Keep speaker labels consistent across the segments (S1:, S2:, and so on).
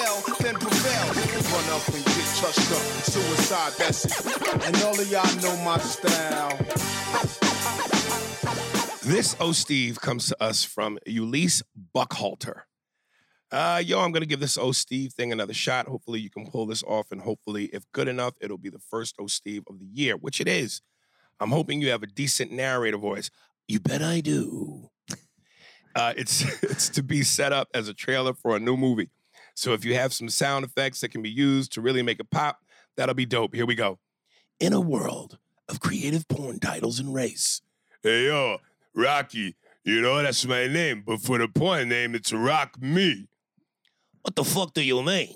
S1: Then prevail. Run up and get touched up. Suicide, that's it. And all of y'all know my style.
S2: This O Steve comes to us from Ulysses Buckhalter. Uh, yo, I'm gonna give this O Steve thing another shot. Hopefully, you can pull this off, and hopefully, if good enough, it'll be the first O Steve of the year, which it is. I'm hoping you have a decent narrator voice. You bet I do. Uh, it's it's to be set up as a trailer for a new movie. So if you have some sound effects that can be used to really make it pop, that'll be dope. Here we go. In a world of creative porn titles and race. Hey yo, Rocky, you know that's my name, but for the porn name, it's Rock Me. What the fuck do you mean?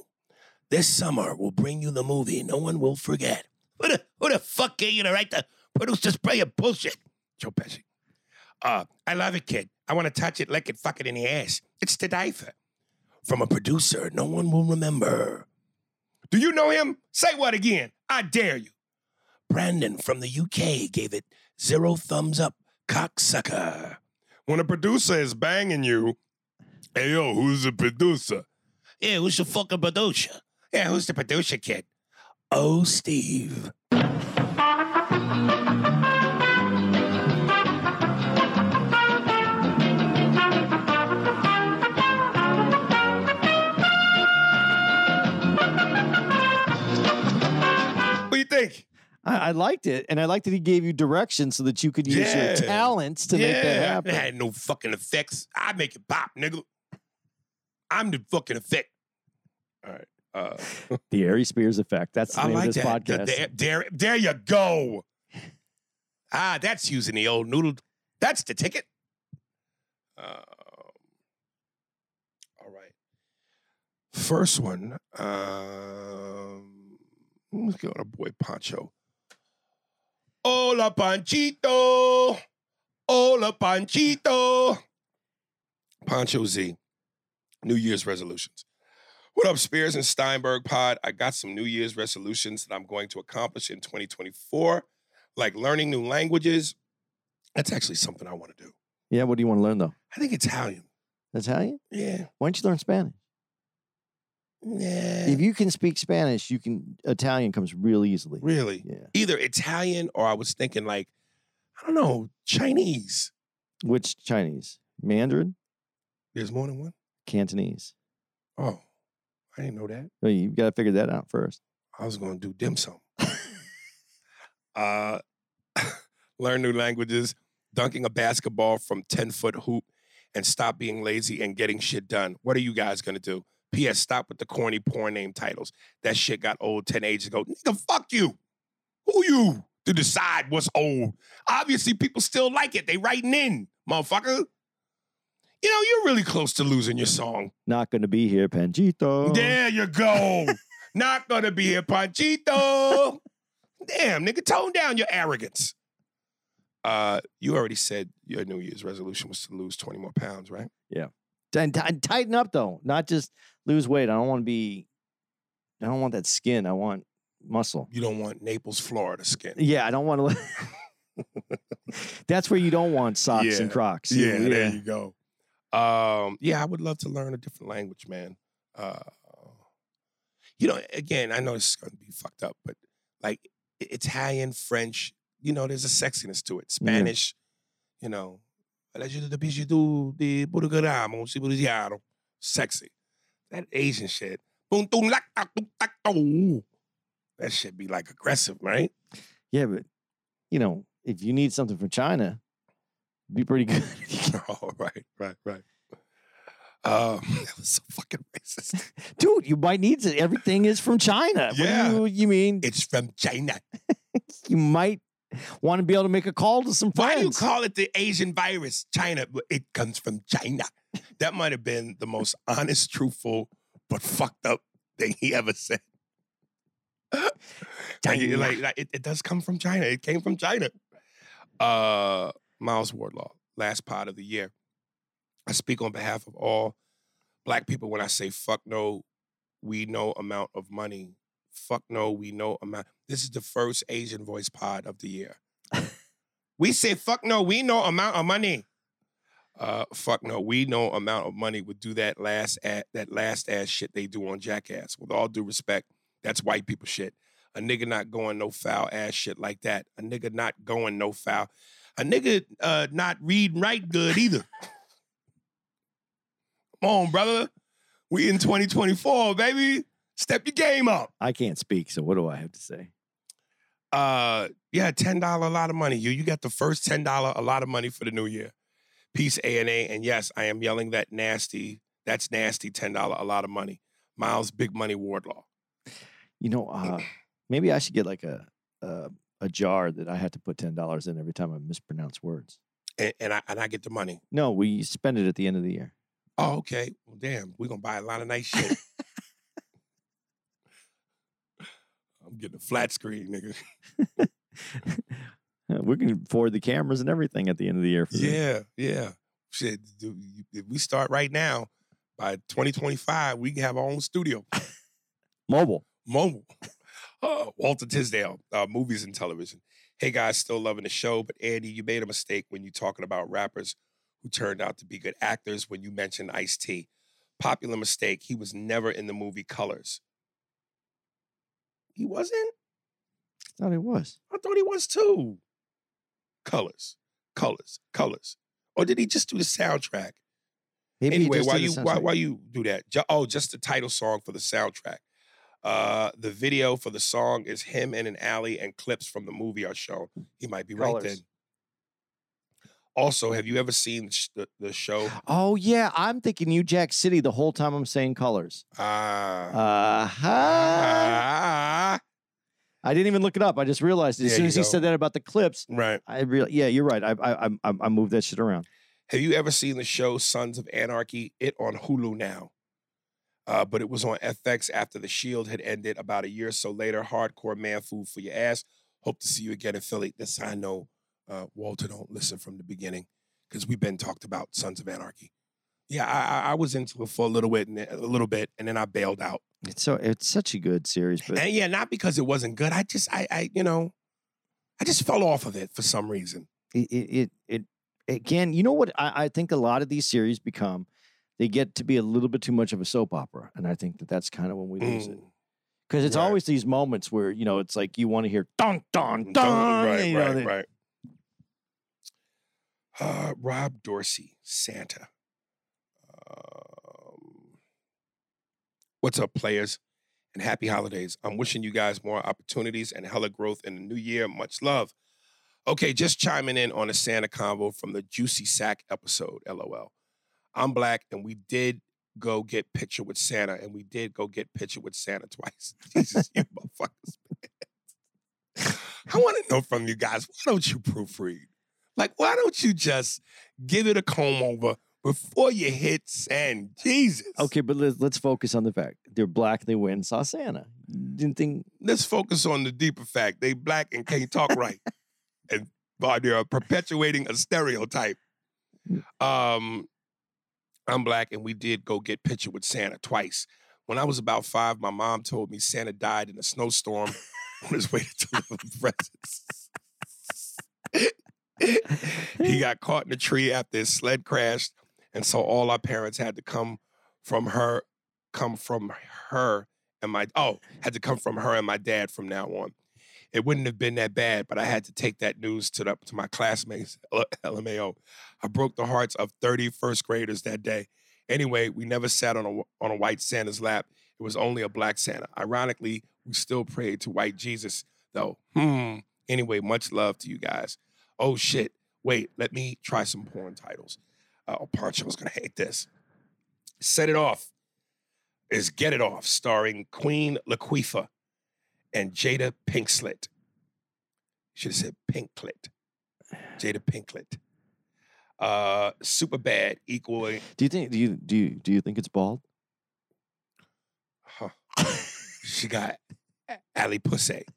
S2: This summer will bring you the movie no one will forget. Who the, who the fuck gave you the right to produce spray of bullshit? Joe Pesci. Uh, I love it, kid. I want to touch it, lick it, fuck it in the ass. It's to for. From a producer no one will remember. Do you know him? Say what again? I dare you. Brandon from the UK gave it zero thumbs up, cocksucker. When a producer is banging you, hey yo, who's the producer? Yeah, who's the fucking producer? Yeah, who's the producer, kid? Oh, Steve.
S3: I, I liked it, and I liked that he gave you direction so that you could use
S2: Yeah.
S3: your talents to make that
S2: It
S3: happen.
S2: had no fucking effects. I make it pop, nigga. I'm the fucking effect. All right. Uh,
S3: The Aries Spears effect. That's the
S2: I
S3: name
S2: like
S3: of this
S2: that.
S3: podcast.
S2: There, there, there you go. Ah, that's using the old noodle. That's the ticket. Um, all right. First one. Um, let's go to boy Pancho. Hola, Panchito. Hola, Panchito. Pancho Z. New Year's resolutions. What up, Spears and Steinberg Pod? I got some New Year's resolutions that I'm going to accomplish in 2024, like learning new languages. That's actually something I want to do.
S3: yeah, what do you want to learn though?
S2: I think Italian.
S3: Italian?
S2: Yeah.
S3: Why don't you learn Spanish?
S2: Yeah.
S3: If you can speak Spanish, you can Italian comes real easily.
S2: really?
S3: Yeah.
S2: Either Italian or I was thinking like, I don't know, Chinese.
S3: Which Chinese? Mandarin?
S2: There's more than one?
S3: Cantonese?
S2: Oh, I didn't know that.
S3: Well, you got to figure that out first.
S2: I was going to do dim sum. uh, learn new languages, dunking a basketball from 10 foot hoop, and stop being lazy and getting shit done. What are you guys going to do? P.S. Stop with the corny porn name titles. That shit got old 10 ages ago. Nigga, fuck you. Who you to decide what's old? Obviously, people still like it. They writing in, motherfucker. You know, you're really close to losing your song.
S3: Not to be here, Panchito.
S2: There you go. Not gonna be here, Panchito. Damn, nigga, tone down your arrogance. Uh, you already said your New Year's resolution was to lose 20 more pounds, right?
S3: And, and tighten up though, not just lose weight. I don't want to be. I don't want that skin. I want muscle.
S2: You don't want Naples, Florida skin.
S3: Yeah, I don't want to. That's where you don't want socks and Crocs.
S2: Yeah, there you go. Um, yeah, I would love to learn a different language, man. Uh, you know, again, I know this is gonna be fucked up, but like Italian, French, you know, there's a sexiness to it. Spanish, you know, sexy. That Asian shit. Boom, boom, lak, tak, tuk, tak, oh. That shit be like aggressive, right?
S3: Yeah, but you know, if you need something from China, Be pretty good.
S2: oh, right, right, right. Um, that was so fucking racist.
S3: Dude, you might need it. Everything is from China. What do
S2: Yeah.
S3: you, you mean
S2: It's from China.
S3: you might want to be able to make a call to some friends.
S2: Why do you call it the Asian virus? China. It comes from China. That might have been the most honest, truthful, but fucked up thing he ever said. Like,
S3: China.
S2: like, like, it, it does come from China. It came from China. Uh, Miles Wardlaw, last part of the year. I speak on behalf of all black people when I say fuck no, we know amount of money. Fuck no, we know amount. This is the first Asian voice pod of the year. we say fuck no, we know amount of money. Uh, fuck no, we know amount of money would do that last at that last ass shit they do on Jackass. With all due respect, that's white people shit. A nigga not going no foul ass shit like that. A nigga not going no foul. A nigga uh, not read and write good either. Come on, brother. We in 2024, baby. Step your game up.
S3: I can't speak, so what do I have to say?
S2: Uh, yeah, ten dollar a lot of money. You you got the first ten dollar a lot of money for the new year. Peace A and A, and yes, I am yelling that nasty. That's nasty. Ten dollar a lot of money. Miles Big Money Wardlaw.
S3: You know, uh, maybe I should get like a, a a jar that I have to put ten dollars in every time I mispronounce words.
S2: And, and I and I get the money.
S3: No, we spend it at the end of the year.
S2: Oh, okay. Well, damn, we're gonna buy a lot of nice shit. I'm getting a flat screen, nigga.
S3: we can afford the cameras and everything at the end of the year.
S2: Yeah, yeah. Shit, dude, if we start right now, by 2025, we can have our own studio.
S3: mobile.
S2: Mobile. Uh, Walter Tisdale, uh, movies and television. Hey guys, still loving the show, but Andy, you made a mistake when you talking about rappers who turned out to be good actors when you mentioned Ice T. Popular mistake. He was never in the movie Colors. He wasn't?
S3: I thought he was.
S2: I thought he was too. Colors, colors, colors. Or did he just do the soundtrack?
S3: Maybe
S2: anyway, why you why, why you do that? Oh, just the title song for the soundtrack. Uh, the video for the song is him in an alley, and clips from the movie are shown. He might be right then. Also, have you ever seen the, the show?
S3: Oh yeah, I'm thinking New Jack City the whole time I'm saying colors.
S2: Ah,
S3: Uh huh.
S2: ah,
S3: I didn't even look it up. I just realized as
S2: There
S3: soon as he
S2: go.
S3: said that about the clips,
S2: right.
S3: I real yeah, you're right. I I I, I moved that shit around.
S2: Have you ever seen the show Sons of Anarchy? It on Hulu now. Uh, but it was on FX after The Shield had ended about a year or so later. Hardcore man food for your ass. Hope to see you again in Philly. This I know uh, Walter don't listen from the beginning because we've been talked about Sons of Anarchy. Yeah, I, I, was into it for a little bit, and a little bit, and then I bailed out.
S3: It's so it's such a good series, but
S2: And yeah, not because it wasn't good. I just, I, I, you know, I just fell off of it for some reason.
S3: it it it, it again, you know what I, I think a lot of these series become they get to be a little bit too much of a soap opera, and I think that that's kind of when we lose it
S2: Mm,
S3: because it's
S2: Right.
S3: always these moments where you know it's like you want to hear dun dun dun,
S2: Dun- right,
S3: you know,
S2: right, right. Uh, Rob Dorsey, Santa. Um, what's up, players? And happy holidays. I'm wishing you guys more opportunities and hella growth in the new year. Much love. Okay, just chiming in on a Santa convo from the Juicy Sack episode, lol. I'm black and we did go get picture with Santa and we did go get picture with Santa twice. Jesus, you motherfuckers. I want to know from you guys, why don't you proofread? Like, why don't you just give it a comb over before you hit send? Jesus.
S3: Okay, but let's let's focus on the fact they're black. And they went and saw Santa. Didn't think
S2: Let's focus on the deeper fact. They black and can't talk right. and but they're perpetuating a stereotype. Um, I'm black and we did go get picture with Santa twice. When I was about five, my mom told me Santa died in a snowstorm on his way to deliver presents. He got caught in a tree after his sled crashed, and so all our parents had to come from her, come from her and my oh had to come from her and my dad from now on. It wouldn't have been that bad, but I had to take that news to the, to my classmates, LMAO. I broke the hearts of 30 first graders that day. Anyway, we never sat on a on a white Santa's lap. It was only a black Santa. Ironically, we still prayed to white Jesus, though. Hmm. Anyway, much love to you guys. Oh shit. Wait, let me try some porn titles. Oh, Poncho's gonna hate this. Set It Off is Get It Off, starring Queen Laquifa and Jada Pinkslet. Should have said Pinklet. Jada Pinklet. Uh, Super Bad equally.
S3: Do you think? Do you do you do you think it's bald?
S2: Huh. she got Ali Pussy.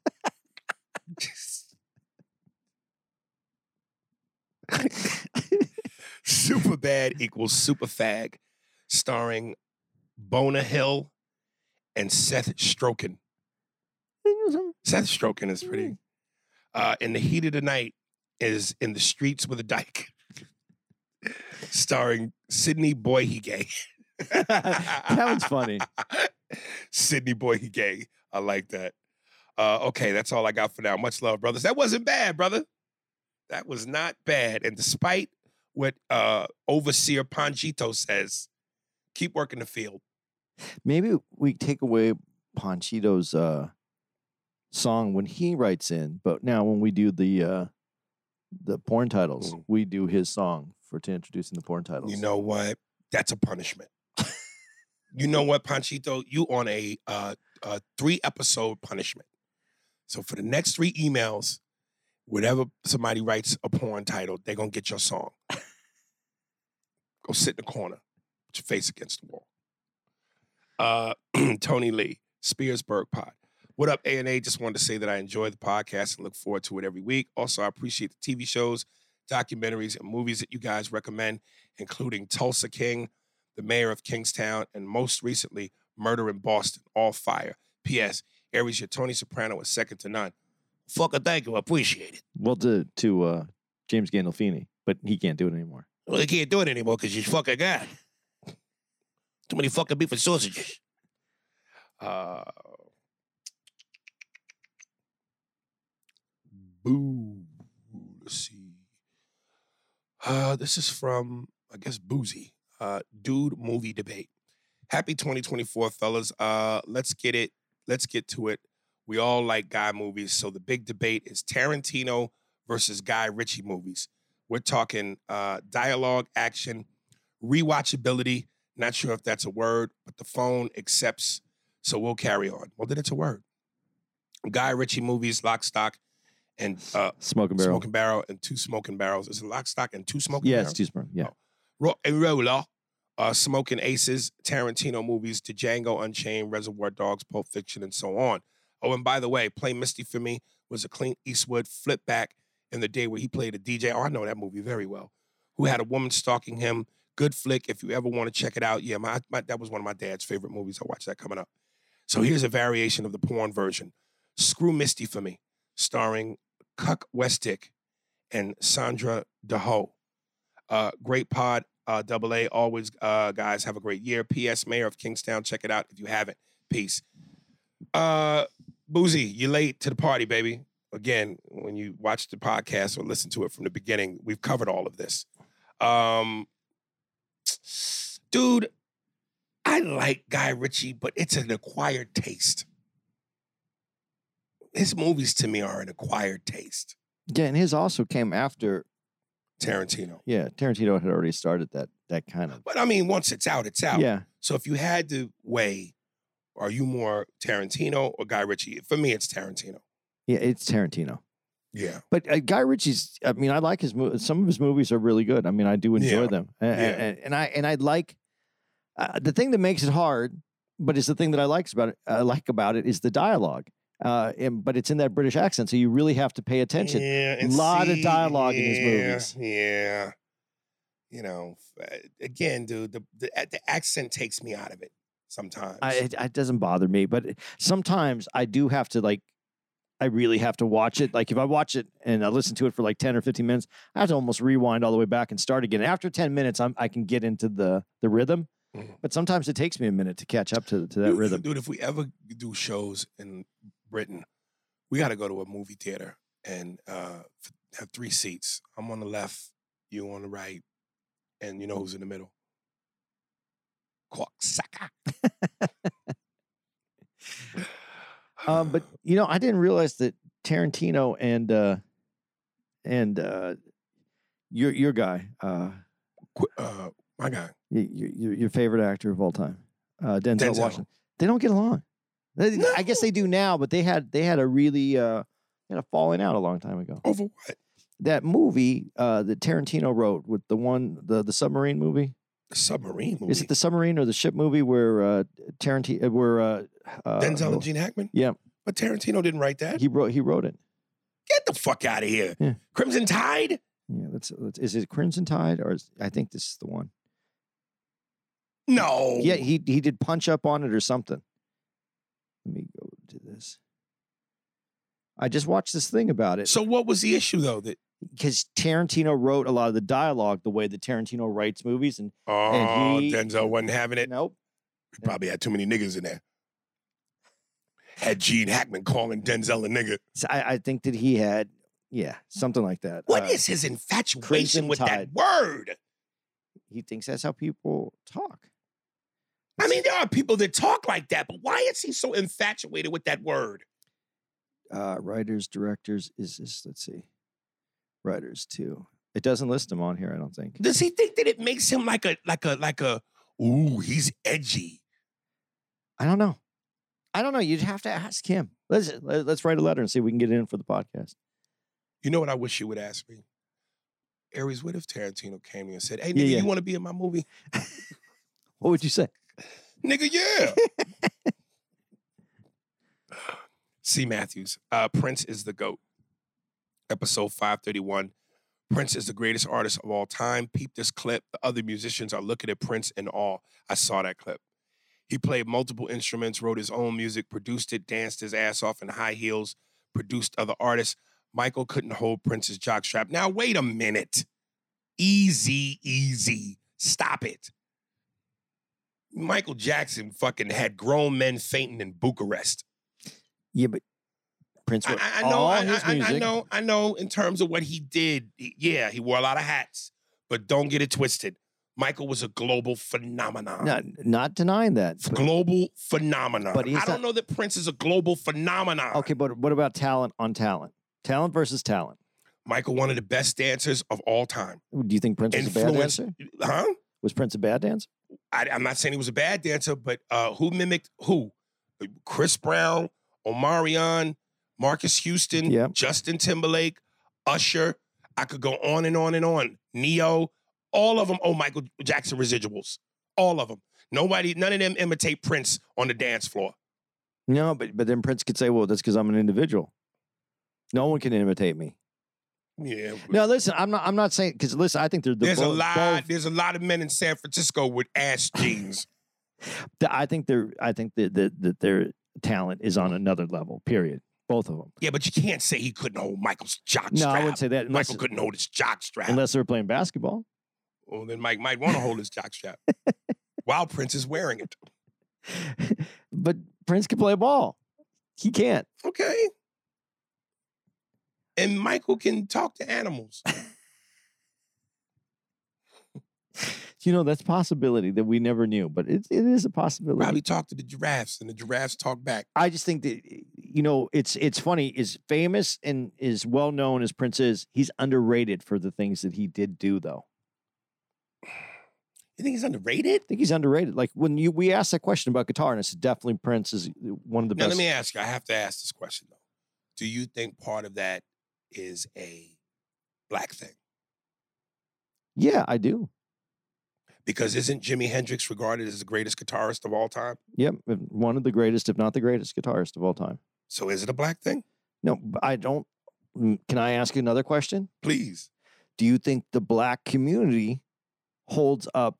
S2: Super Bad equals Super Fag, starring Bona Hill and Seth Stroken. Seth Stroken is pretty. Uh, in the heat of the night is in the streets with a dyke, starring Sydney Boyhige.
S3: that one's funny.
S2: Sydney Boyhige. I like that. Uh, okay, that's all I got for now. Much love, brothers. That wasn't bad, brother. That was not bad. And despite what uh, Overseer Panchito says, keep working the field.
S3: Maybe we take away Panchito's uh, song when he writes in, but now when we do the uh, the porn titles,
S2: Mm.
S3: we do his song for to introducing the porn titles.
S2: You know what? That's a punishment. you know what, Panchito? You on a, uh, a three episode punishment. So for the next three emails, whenever somebody writes a porn title, they're gonna get your song. Go sit in the corner, with your face against the wall. Uh, Tony Lee, SpearsBerg Pod. What up, A and A? Just wanted to say that I enjoy the podcast and look forward to it every week. Also, I appreciate the TV shows, documentaries, and movies that you guys recommend, including Tulsa King, The Mayor of Kingstown, and most recently, Murder in Boston. All fire. P.S. Aries, your Tony Soprano is second to none. Fucker, thank you. I appreciate it.
S3: Well, to to uh, James Gandolfini, but he can't do it anymore.
S2: Well, they can't do it anymore because he's fucking got too many fucking beef and sausages. Uh, boo. Let's see. Uh, this is from I guess Boozy. Uh, dude, movie debate. Happy 2024, fellas. Uh, let's get it. Let's get to it. We all like guy movies, so the big debate is Tarantino versus Guy Ritchie movies. We're talking uh, dialogue, action, rewatchability. Not sure if that's a word, but the phone accepts. So we'll carry on. Well, then it's a word. Guy Ritchie movies, Lock, Stock, and uh,
S3: Smoking barrel.
S2: Smoking Barrel, and two Smoking Barrels. Is it Lock, Stock, and two Smoking
S3: yeah,
S2: Barrels?
S3: it's too smart. Yeah.
S2: Oh. RocknRolla, uh, Smoking Aces, Tarantino movies, Django Unchained, Reservoir Dogs, Pulp Fiction, and so on. Oh, and by the way, Play Misty for Me was a Clint Eastwood flip back in the day where he played a DJ. Oh, I know that movie very well. Who had a woman stalking him. Good flick. If you ever want to check it out, yeah, my, my that was one of my dad's favorite movies. I watched that coming up. So here's a variation of the porn version. Screw Misty for Me, starring Cuck Westick and Sandra DeHo. Uh, great pod, uh, double A. Always, uh, guys, have a great year. P.S. Mayor of Kingstown, check it out if you haven't. Peace. Uh, Boozy, you're late to the party, baby. Again, when you watch the podcast or listen to it from the beginning, we've covered all of this. Um, dude, I like Guy Ritchie, but it's an acquired taste. His movies to me are an acquired taste.
S3: Yeah, and his also came after.
S2: Tarantino.
S3: Yeah, Tarantino had already started that that kind of.
S2: But I mean, once it's out, it's out.
S3: Yeah,
S2: So if you had to weigh, are you more Tarantino or Guy Ritchie? For me, it's Tarantino.
S3: yeah, it's Tarantino.
S2: Yeah.
S3: But uh, Guy Ritchie's. I mean, I like his. mo- Some of his movies are really good. I mean, I do enjoy
S2: Yeah.
S3: them, A- a-
S2: Yeah.
S3: and, and I and I like. Uh, the thing that makes it hard, but it's the thing that I likes about it. I like about it is the dialogue. Uh, and, but it's in that British accent, so you really have to pay attention.
S2: Yeah. and
S3: Lot of dialogue in his movies.
S2: Yeah. You know, again, dude, the, the the accent takes me out of it sometimes.
S3: I, it, it doesn't bother me, but sometimes I do have to like. I really have to watch it. Like if I watch it and I listen to it for like ten or fifteen minutes, I have to almost rewind all the way back and start again. After ten minutes, I'm, I can get into the the rhythm,
S2: Mhm.
S3: but sometimes it takes me a minute to catch up to to that
S2: dude,
S3: rhythm.
S2: Dude, if we ever do shows in Britain, we got to go to a movie theater and uh, have three seats. I'm on the left, you on the right, and you know who's in the middle. Cocksucker.
S3: Um, but you know, I didn't realize that Tarantino and uh, and uh, Your your guy, uh,
S2: Uh, my guy.
S3: y- y- your your favorite actor of all time, uh, Denzel,
S2: Denzel.
S3: Washington. They don't get along. They- I guess they do now, but they had they had a really uh, had a falling out a long time ago.
S2: Over what?
S3: That movie uh, that Tarantino wrote with the one the the submarine movie.
S2: The submarine movie.
S3: Is it the submarine or the ship movie where uh, Tarantino where uh, uh,
S2: Denzel and Gene Hackman?
S3: Yeah.
S2: But Tarantino didn't write that.
S3: he wrote he wrote it.
S2: Get the fuck out of here.
S3: Yeah.
S2: Crimson Tide?
S3: Yeah, that's, that's is it Crimson Tide or is, I think this is the one.
S2: No.
S3: Yeah, he he did punch up on it or something. Let me go to this. I just watched this thing about it
S2: So what was the issue though? That
S3: because Tarantino wrote a lot of the dialogue the way that Tarantino writes movies, and
S2: oh,
S3: he-
S2: Denzel wasn't having it.
S3: nope,
S2: He probably had too many niggas in there. Had Gene Hackman calling Denzel a nigga.
S3: So I, I think that he had yeah something like that.
S2: What
S3: Uh,
S2: is his infatuation with
S3: Tide.
S2: that word?
S3: he thinks that's how people talk.
S2: I mean, there are people that talk like that, but why is he so infatuated with that word?
S3: Uh, writers, directors is this? Let's see, writers too. It doesn't list them on here. I don't think.
S2: Does he think that it makes him like a like a like a ooh, he's edgy?
S3: I don't know. I don't know. You'd have to ask him. Let's let- let's write a letter and see if we can get it in for the podcast.
S2: You know what I wish you would ask me? Aries, what if Tarantino came to you and said, Hey nigga,
S3: yeah.
S2: you want to be in my movie?
S3: What would you say?
S2: Nigga, yeah. C. Matthews, uh, Prince is the GOAT. Episode 531. Prince is the greatest artist of all time. Peep this clip. The other musicians are looking at Prince in awe. I saw that clip. He played multiple instruments, wrote his own music, produced it, danced his ass off in high heels, produced other artists. Michael couldn't hold Prince's jockstrap. Now, wait a minute. Easy, easy. Stop it. Michael Jackson fucking had grown men fainting in Bucharest.
S3: Yeah, but Prince.
S2: I,
S3: wrote
S2: I- I know,
S3: all
S2: I,
S3: his
S2: I- I know, I know. In terms of what he did, yeah, he wore a lot of hats, but don't get it twisted. Michael was a global phenomenon.
S3: Not not denying that. But-
S2: global phenomenon.
S3: But
S2: I don't
S3: not-
S2: know that Prince is a global phenomenon.
S3: okay, but what about talent on talent? Talent versus talent.
S2: Michael, one of the best dancers of all time.
S3: Do you think Prince was a bad dancer?
S2: huh?
S3: Was Prince a bad dancer?
S2: I, I'm not saying he was a bad dancer, but uh, who mimicked who? Chris Brown, Omarion, Marques Houston,
S3: Yep.
S2: Justin Timberlake, Usher. I could go on and on and on. Ne-Yo, all of them. Oh, Michael Jackson residuals, all of them. Nobody, none of them imitate Prince on the dance floor.
S3: No, but but then Prince could say, "Well, that's because I'm an individual. No one can imitate me."
S2: Yeah.
S3: No, listen, I'm not. I'm not saying because listen, I think they're the
S2: there's a lot.
S3: both-
S2: There's a lot of men in San Francisco with ass jeans.
S3: I think they're. I think that that that their talent is on another level. Period. Both of them.
S2: yeah, but you can't say he couldn't hold Michael's jock
S3: No,
S2: strap.
S3: I wouldn't say that unless
S2: Michael couldn't hold his jock strap.
S3: unless they were playing basketball.
S2: Well, then Mike might want to hold his jock strap while Prince is wearing it.
S3: but Prince can play ball. He can't.
S2: Okay. And Michael can talk to animals.
S3: You know, that's a possibility that we never knew, but it, it is a possibility.
S2: Probably talk to the giraffes, and the giraffes talk back.
S3: I just think that you know it's it's funny. Is famous and is well known as Prince is. He's underrated for the things that he did do, though.
S2: You think he's underrated?
S3: I think he's underrated. Like when you we asked that question about guitar, and I said definitely Prince is uh, one of the
S2: Now,
S3: best.
S2: let me ask you. I have to ask this question though. Do you think part of that is a black thing?
S3: yeah, I do.
S2: Because isn't Jimi Hendrix regarded as the greatest guitarist of all time?
S3: Yep, one of the greatest, if not the greatest, guitarist of all time.
S2: So is it a black thing?
S3: No, I don't. mm, Can I ask you another question?
S2: Please.
S3: Do you think the black community holds up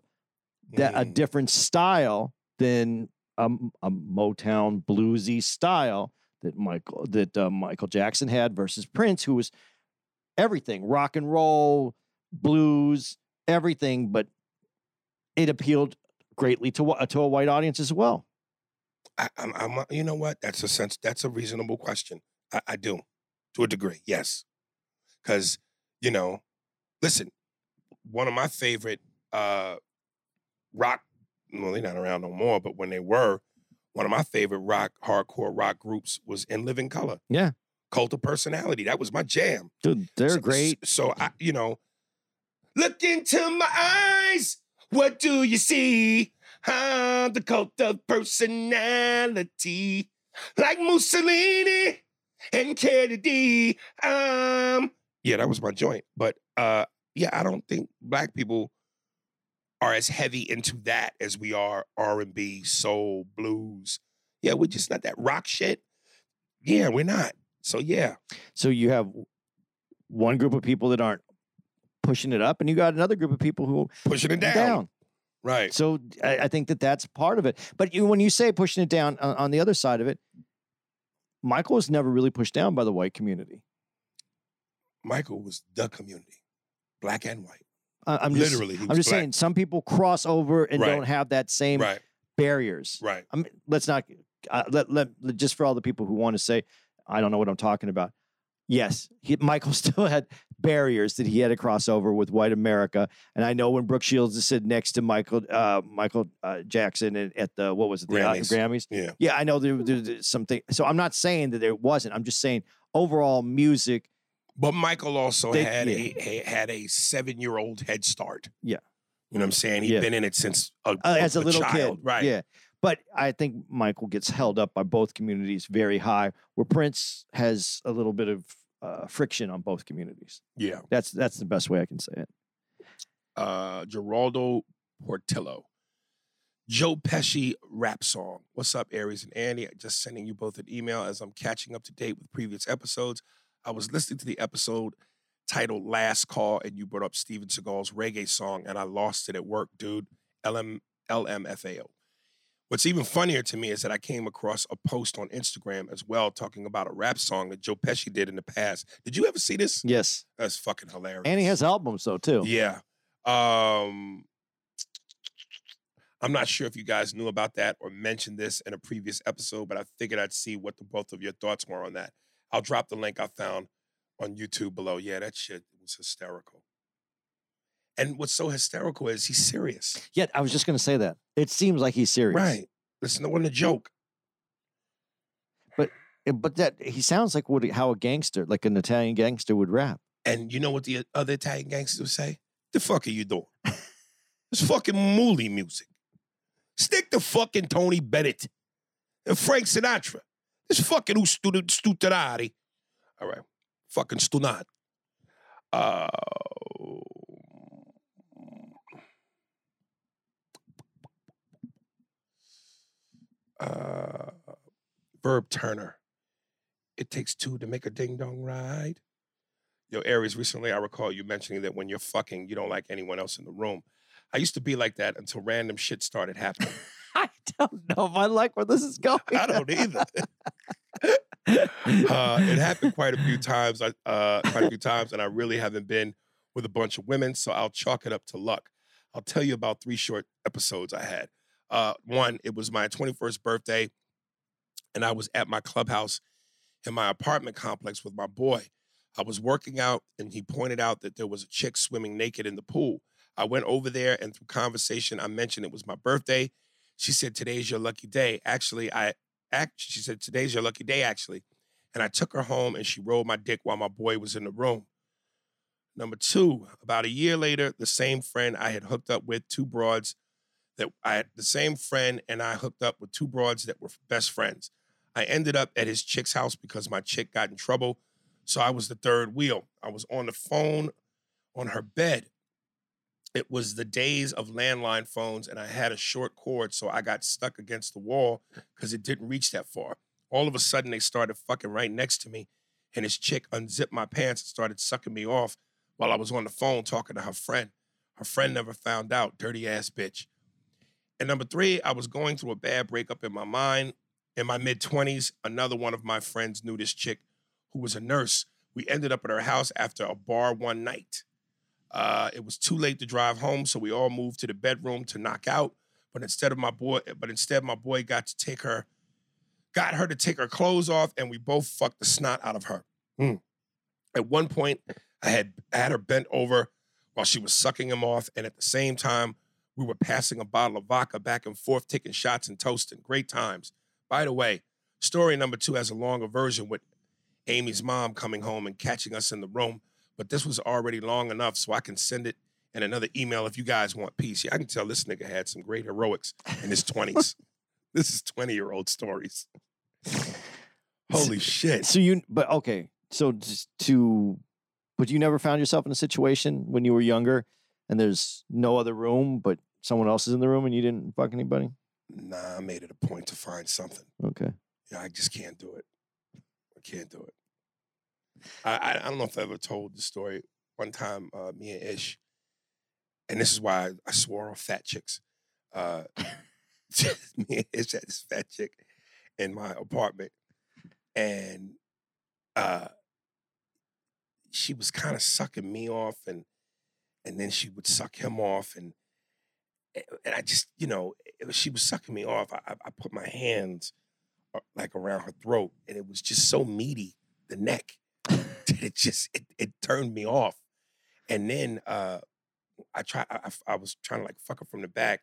S3: that a
S2: Mm.
S3: different style than a Motown bluesy style that Michael that uh, Michael Jackson had versus Prince, who was everything rock and roll, blues, everything, but it appealed greatly to to a white audience as well.
S2: I, I'm, I'm, you know what? That's a sense. That's a reasonable question. I, I do, to a degree, yes. Because you know, listen, one of my favorite uh, rock. Well, they're not around no more, but when they were, one of my favorite rock, hardcore rock groups was In Living Color.
S3: Yeah.
S2: Cult of Personality. That was my jam.
S3: Dude, they're
S2: So-
S3: great.
S2: So I, you know, Look into my eyes. What do you see? I'm the cult of personality. Like Mussolini and Kennedy. Um, yeah, that was my joint. But uh, yeah, I don't think black people are as heavy into that as we are R&B, soul, blues. Yeah, we're just not that rock shit. Yeah, we're not. So yeah,
S3: So you have one group of people that aren't pushing it up, and you got another group of people who
S2: pushing it down.
S3: down.
S2: Right.
S3: So I, I think that that's part of it. But you, when you say pushing it down on, on the other side of it, Michael was never really pushed down by the white community.
S2: Michael was the community, black and white.
S3: I- I'm just,
S2: Literally, he
S3: I'm just
S2: black.
S3: saying some people cross over and
S2: Right.
S3: don't have that same
S2: Right,
S3: barriers.
S2: right.
S3: I mean, let's not uh, let, let let- just for all the people who want to say I don't know what I'm talking about. Yes, he, Michael still had barriers that he had to cross over with white America, and I know when Brooke Shields is sitting next to Michael uh, Michael uh, Jackson at, at the what was it the uh,
S2: Grammys.
S3: Grammys.
S2: Yeah.
S3: Yeah, I know there, there- there's something. So I'm not saying that there wasn't. I'm just saying overall music.
S2: But Michael also
S3: They-
S2: had
S3: yeah.
S2: a, a had a seven year old head start.
S3: Yeah.
S2: You know what I'm saying? He'd
S3: Yeah.
S2: been in it since a,
S3: uh, as a, little
S2: child.
S3: kid.
S2: Right.
S3: Yeah. But I think Michael gets held up by both communities very high, where Prince has a little bit of uh, friction on both communities.
S2: Yeah.
S3: That's that's the best way I can say it.
S2: Uh Geraldo Portillo. Joe Pesci rap song. What's up, Aries and Andy? Just sending you both an email as I'm catching up to date with previous episodes. I was listening to the episode titled Last Call, and you brought up Steven Seagal's reggae song, and I lost it at work, dude. LM, LMFAO. What's even funnier to me is that I came across a post on Instagram as well talking about a rap song that Joe Pesci did in the past. Did you ever see this?
S3: Yes.
S2: That's fucking hilarious.
S3: And he has albums though too.
S2: Yeah. Um I'm not sure if you guys knew about that or mentioned this in a previous episode, but I figured I'd see what the both of your thoughts were on that. I'll drop the link I found on YouTube below. Yeah, that shit was hysterical. And what's so hysterical is he's serious.
S3: Yet I was just gonna say that. It seems like he's serious.
S2: Right. Listen, it wasn't a joke.
S3: But But that he sounds like what how a gangster, like an Italian gangster would rap.
S2: And you know what the other Italian gangsters would say? The fuck are you doing? it's fucking mooly music. Stick to fucking Tony Bennett and Frank Sinatra. It's fucking stuterari. All right. Fucking stunat. Uh, uh, Verb Turner. It takes two to make a ding dong ride. Yo, Aries, recently I recall you mentioning that when you're fucking, you don't like anyone else in the room. I used to be like that until random shit started happening.
S3: I don't know if I like where this is going.
S2: I don't either. uh, it happened quite a few times. I, uh, quite a few times, and I really haven't been with a bunch of women, so I'll chalk it up to luck. I'll tell you about three short episodes I had. Uh, one, it was my 21st birthday, and I was at my clubhouse in my apartment complex with my boy. I was working out, and he pointed out that there was a chick swimming naked in the pool. I went over there, and through conversation, I mentioned it was my birthday. She said, "Today's your lucky day." Actually, I act. She said, "Today's your lucky day." Actually, and I took her home, and she rolled my dick while my boy was in the room. Number two, about a year later, the same friend I had hooked up with, two broads that I had the same friend and I hooked up with two broads that were best friends. I ended up at his chick's house because my chick got in trouble. So I was the third wheel. I was on the phone on her bed. It was the days of landline phones, and I had a short cord, so I got stuck against the wall because it didn't reach that far. All of a sudden, they started fucking right next to me, and his chick unzipped my pants and started sucking me off while I was on the phone talking to her friend. Her friend never found out, dirty ass bitch. And number three, I was going through a bad breakup in my mind. In my mid 20s, another one of my friends knew this chick who was a nurse. We ended up at her house after a bar one night. Uh, it was too late to drive home, so we all moved to the bedroom to knock out. But instead of my boy, but instead my boy got to take her, got her to take her clothes off, and we both fucked the snot out of her. Mm. At one point, I had I had her bent over while she was sucking him off, and at the same time, we were passing a bottle of vodka back and forth, taking shots and toasting. Great times. By the way, story number two has a longer version with Amy's mom coming home and catching us in the room, but this was already long enough, so I can send it in another email if you guys want peace. Yeah, I can tell this nigga had some great heroics in his 20s. this is 20 year old stories. Holy shit.
S3: So you, but okay. So just to, but you never found yourself in a situation when you were younger, and there's no other room, but someone else is in the room, and you didn't fuck anybody.
S2: Nah, I made it a point to find something.
S3: Okay.
S2: Yeah, I just can't do it. I can't do it. I, I, I don't know if I ever told the story. One time, uh, me and Ish, and this is why I, I swore off fat chicks. Uh, me and Ish had this fat chick in my apartment, and uh, she was kind of sucking me off, and and then she would suck him off, and and I just, you know, it was- she was sucking me off. I, I, put my hands uh, like around her throat, and it was just so meaty, the neck, that it just it, it turned me off. And then uh, I try, I, I- I was trying to like fuck her from the back,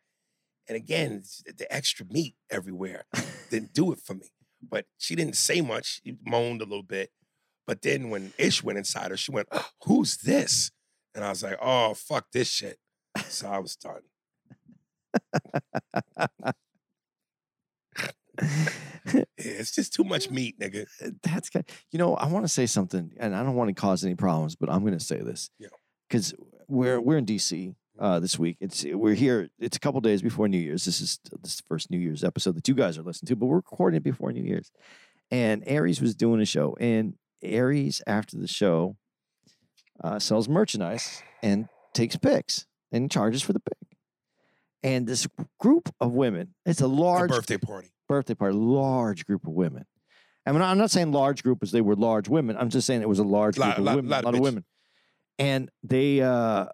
S2: and again, the extra meat everywhere didn't do it for me. But she didn't say much. She moaned a little bit, but then when Ish went inside her, she went, "Who's this?" And I was like, "Oh fuck this shit." So I was done. Yeah, it's just too much meat, nigga.
S3: That's kind. You know, I want to say something, and I don't want to cause any problems, but I'm going to say this.
S2: Yeah.
S3: Because we're we're in DC uh, this week. It's we're here. It's a couple days before New Year's. This is this first New Year's episode that you guys are listening to, but we're recording it before New Year's. And Aries was doing a show, and Aries after the show uh, sells merchandise and takes pics and charges for the. And this group of women, it's a
S2: A
S3: large
S2: birthday party.
S3: birthday party, large group of women. I- I'm not saying large group as they were large women. I'm just saying it was a large group
S2: Lot-
S3: of
S2: lot-
S3: women,
S2: lot
S3: a
S2: of
S3: lot of
S2: bitches.
S3: women. And they uh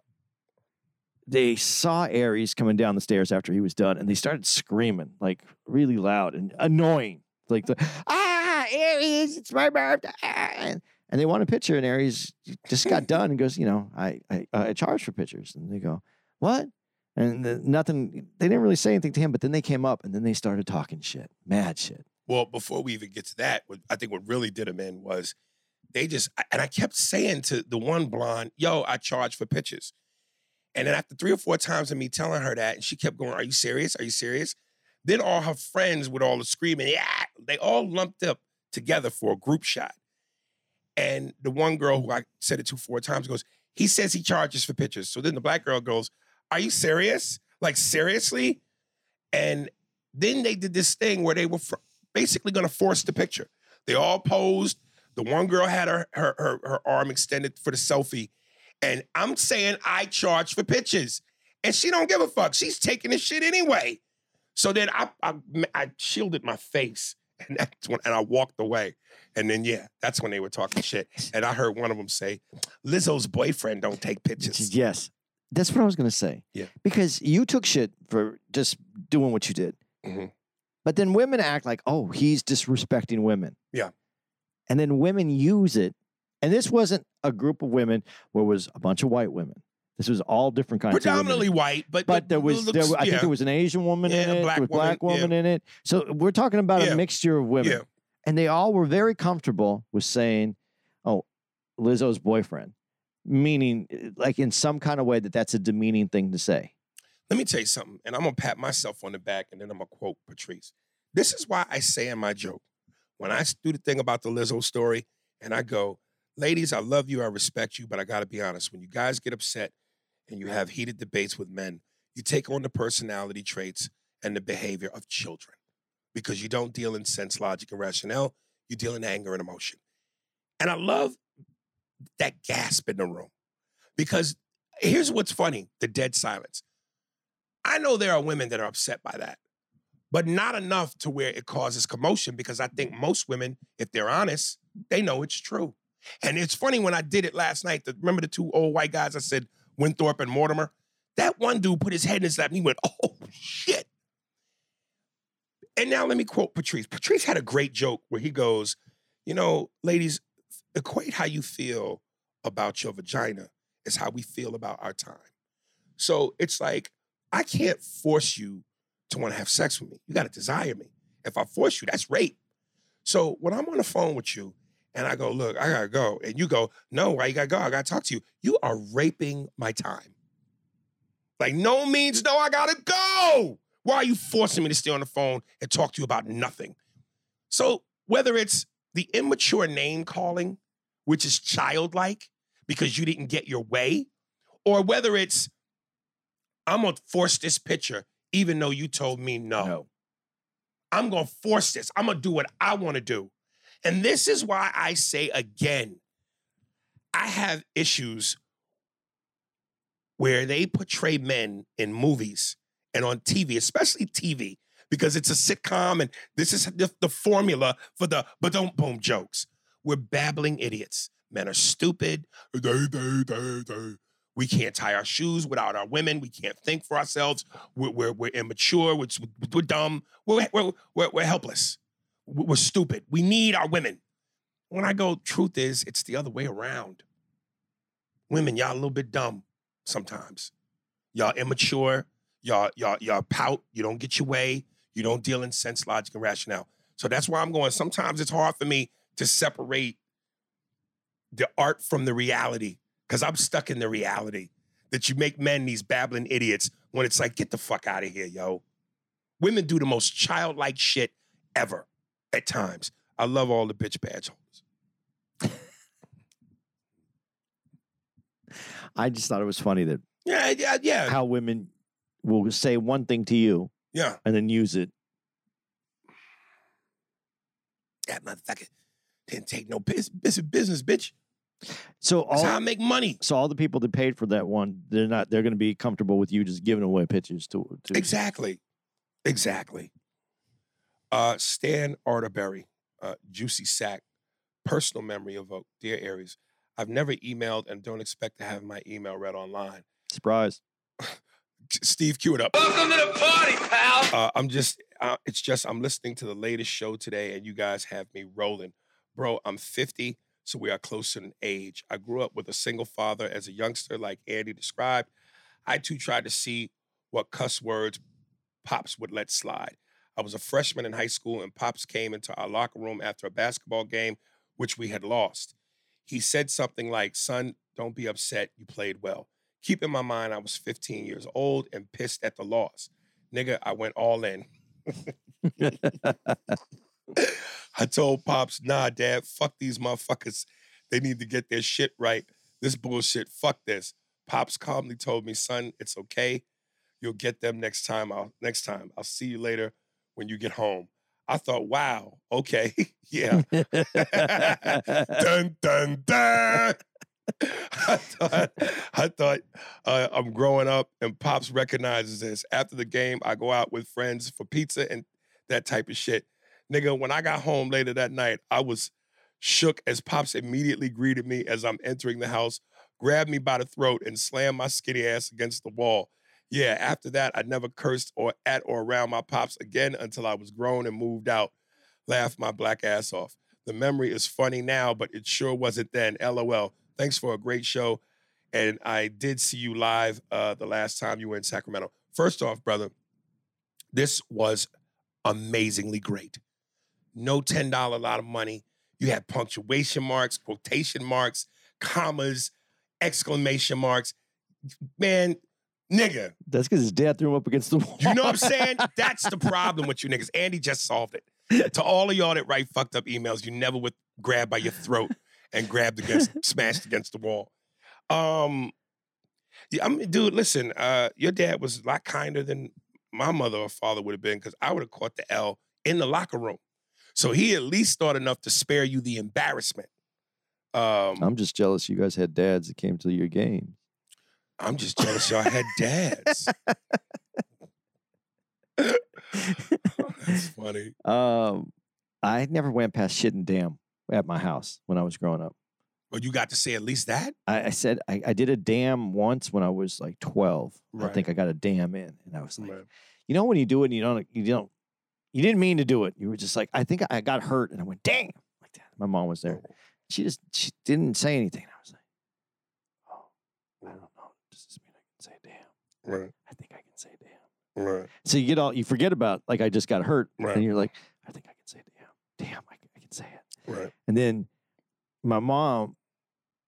S3: they saw Aries coming down the stairs after he was done, and they started screaming like really loud and annoying, like the ah Aries, it's my birthday, and, and they want a picture, and Aries just got done and goes, you know, I I, I charge for pictures, and they go, what? And the, nothing. They didn't really say anything to him, but then they came up and then they started talking shit, mad shit.
S2: Well, before we even get to that, I think what really did them in was they just and I kept saying to the one blonde, "Yo, I charge for pictures." And then after three or four times of me telling her that, and she kept going, "Are you serious? Are you serious?" Then all her friends with all the screaming, yeah, they all lumped up together for a group shot. And the one girl who I said it to four times goes, "He says he charges for pictures." So then the black girl goes, "Are you serious? Like seriously?" And then they did this thing where they were fr- basically going to force the picture. They all posed. The one girl had her, her her her arm extended for the selfie, and I'm saying I charge for pictures, and she don't give a fuck. She's taking this shit anyway. So then I I, I shielded my face, and that's when and I walked away. And then yeah, that's when they were talking shit. And I heard one of them say, "Lizzo's boyfriend don't take pictures."
S3: Yes, that's what I was gonna say.
S2: Yeah.
S3: because you took shit for just doing what you did,
S2: Mhm.
S3: but then women act like, oh, he's disrespecting women.
S2: Yeah.
S3: and then women use it. And this wasn't a group of women where it was a bunch of white women. This was all different kinds of
S2: Predominantly white, but
S3: But there was, there,
S2: looks-
S3: wa- I think there was an Asian woman in
S2: Yeah,
S3: it,
S2: black
S3: there was black
S2: woman, yeah.
S3: in it. So we're talking about
S2: Yeah.
S3: a mixture of women.
S2: Yeah.
S3: And they all were very comfortable with saying, oh, Lizzo's boyfriend, meaning eh, like in some kind of way that that's a demeaning thing to say.
S2: Let me tell you something, and I'm gonna pat myself on the back, and then I'm gonna quote Patrice. This is why I say in my joke, when I do the thing about the Lizzo story, and I go, ladies, I love you, I respect you, but I gotta be honest, when you guys get upset and you have heated debates with men, you take on the personality traits and the behavior of children because you don't deal in sense, logic, and rationale, you deal in anger and emotion. And I love that gasp in the room because here's what's funny the dead silence. I know there are women that are upset by that, but not enough to where it causes commotion because I think most women, if they're honest, they know it's true. And it's funny when I did it last night. The, remember the two old white guys I said, Winthrop and Mortimer? That one dude put his head in his lap and he went, oh shit. And now let me quote Patrice. Patrice had a great joke where he goes, you know, ladies, equate how you feel about your vagina is how we feel about our time. So it's like, I can't force you to want to have sex with me. You got to desire me. If I force you, that's rape. So when I'm on the phone with you and I go, look, I gotta go, and you go, no, why you gotta go? I gotta talk to you. You are raping my time. Like, no means no, I gotta go. Why are you forcing me to stay on the phone and talk to you about nothing? So, whether it's the immature name calling, which is childlike because you didn't get your way, or whether it's, I'm gonna force this picture even though you told me no.
S3: No.
S2: I'm gonna force this. I'm gonna do what I wanna do. And this is why I say again, I have issues where they portray men in movies and on TV, especially TV, because it's a sitcom and this is the, the formula for the but don't boom jokes. We're babbling idiots. Men are stupid. We can't tie our shoes without our women. We can't think for ourselves. We're, we're, we're immature. We're, we're dumb. We're, we're, we're, we're helpless. We're stupid. We need our women. When I go, truth is, it's the other way around. Women, y'all a little bit dumb sometimes. Y'all immature. Y'all, y'all, y'all pout. You don't get your way. You don't deal in sense, logic, and rationale. So that's where I'm going. Sometimes it's hard for me to separate the art from the reality because I'm stuck in the reality that you make men these babbling idiots when it's like, get the fuck out of here, yo. Women do the most childlike shit ever at times. I love all the bitch badge holders.
S3: I just thought it was funny that
S2: Yeah, yeah, yeah.
S3: how women will say one thing to you
S2: yeah.
S3: and then use it.
S2: That motherfucker didn't take no business, business, bitch.
S3: So
S2: That's how I make money.
S3: so all the people that paid for that one, they're not they're going to be comfortable with you just giving away pictures to, to
S2: Exactly. Exactly. Uh, Stan Arterberry, uh, Juicy Sack, personal memory evoked. Dear Aries, I've never emailed and don't expect to have my email read online.
S3: surprise.
S2: Steve, cue it up.
S4: Welcome to the party, pal.
S2: Uh, I'm just, uh, it's just, I'm listening to the latest show today and you guys have me rolling. Bro, I'm 50, so we are closer in age. I grew up with a single father as a youngster, like Andy described. I too tried to see what cuss words Pops would let slide. I was a freshman in high school and Pops came into our locker room after a basketball game, which we had lost. He said something like, Son, don't be upset. You played well. Keep in my mind, I was 15 years old and pissed at the loss. Nigga, I went all in. I told Pops, nah, Dad, fuck these motherfuckers. They need to get their shit right. This bullshit, fuck this. Pops calmly told me, son, it's okay. You'll get them next time. I'll next time. I'll see you later when you get home. I thought, wow, okay, yeah. dun dun dun. I thought, I thought uh, I'm growing up, and Pops recognizes this. After the game, I go out with friends for pizza and that type of shit. Nigga, when I got home later that night, I was shook as Pops immediately greeted me as I'm entering the house, grabbed me by the throat, and slammed my skinny ass against the wall. Yeah, after that, I never cursed or at or around my Pops again until I was grown and moved out. Laughed my black ass off. The memory is funny now, but it sure wasn't then. LOL. Thanks for a great show. And I did see you live uh, the last time you were in Sacramento. First off, brother, this was amazingly great. No $10 a lot of money. You had punctuation marks, quotation marks, commas, exclamation marks. Man, nigga,
S3: That's because his dad threw him up against the wall.
S2: you know what I'm saying? That's the problem with you niggas. Andy just solved it. To all of y'all that write fucked up emails, you never would grab by your throat and grabbed against, smashed against the wall. Um, yeah, I mean, dude, listen, uh, your dad was a lot kinder than my mother or father would have been because I would have caught the L in the locker room. So he at least thought enough to spare you the embarrassment. Um,
S3: I'm just jealous you guys had dads that came to your game.
S2: I'm just jealous y'all had dads. That's funny.
S3: Um, I never went past shit and damn at my house when I was growing up.
S2: But you got to say at least that?
S3: I, I said I, I did a dam once when I was like 12. I think I got a dam in, and I was like,
S2: Right.
S3: you know, when you do it, and you don't, you don't, you didn't mean to do it. You were just like, I think I got hurt, and I went, damn, like that. My mom was there. Oh. She just, she didn't say anything. I was like, oh, I mm. don't know. Does this mean I can say damn?
S2: Right,
S3: I think I can say damn.
S2: right,
S3: So you get all, you forget about like I just got hurt,
S2: Right.
S3: and you're like, I think I can say damn, damn, I I can say it.
S2: Right.
S3: And then my mom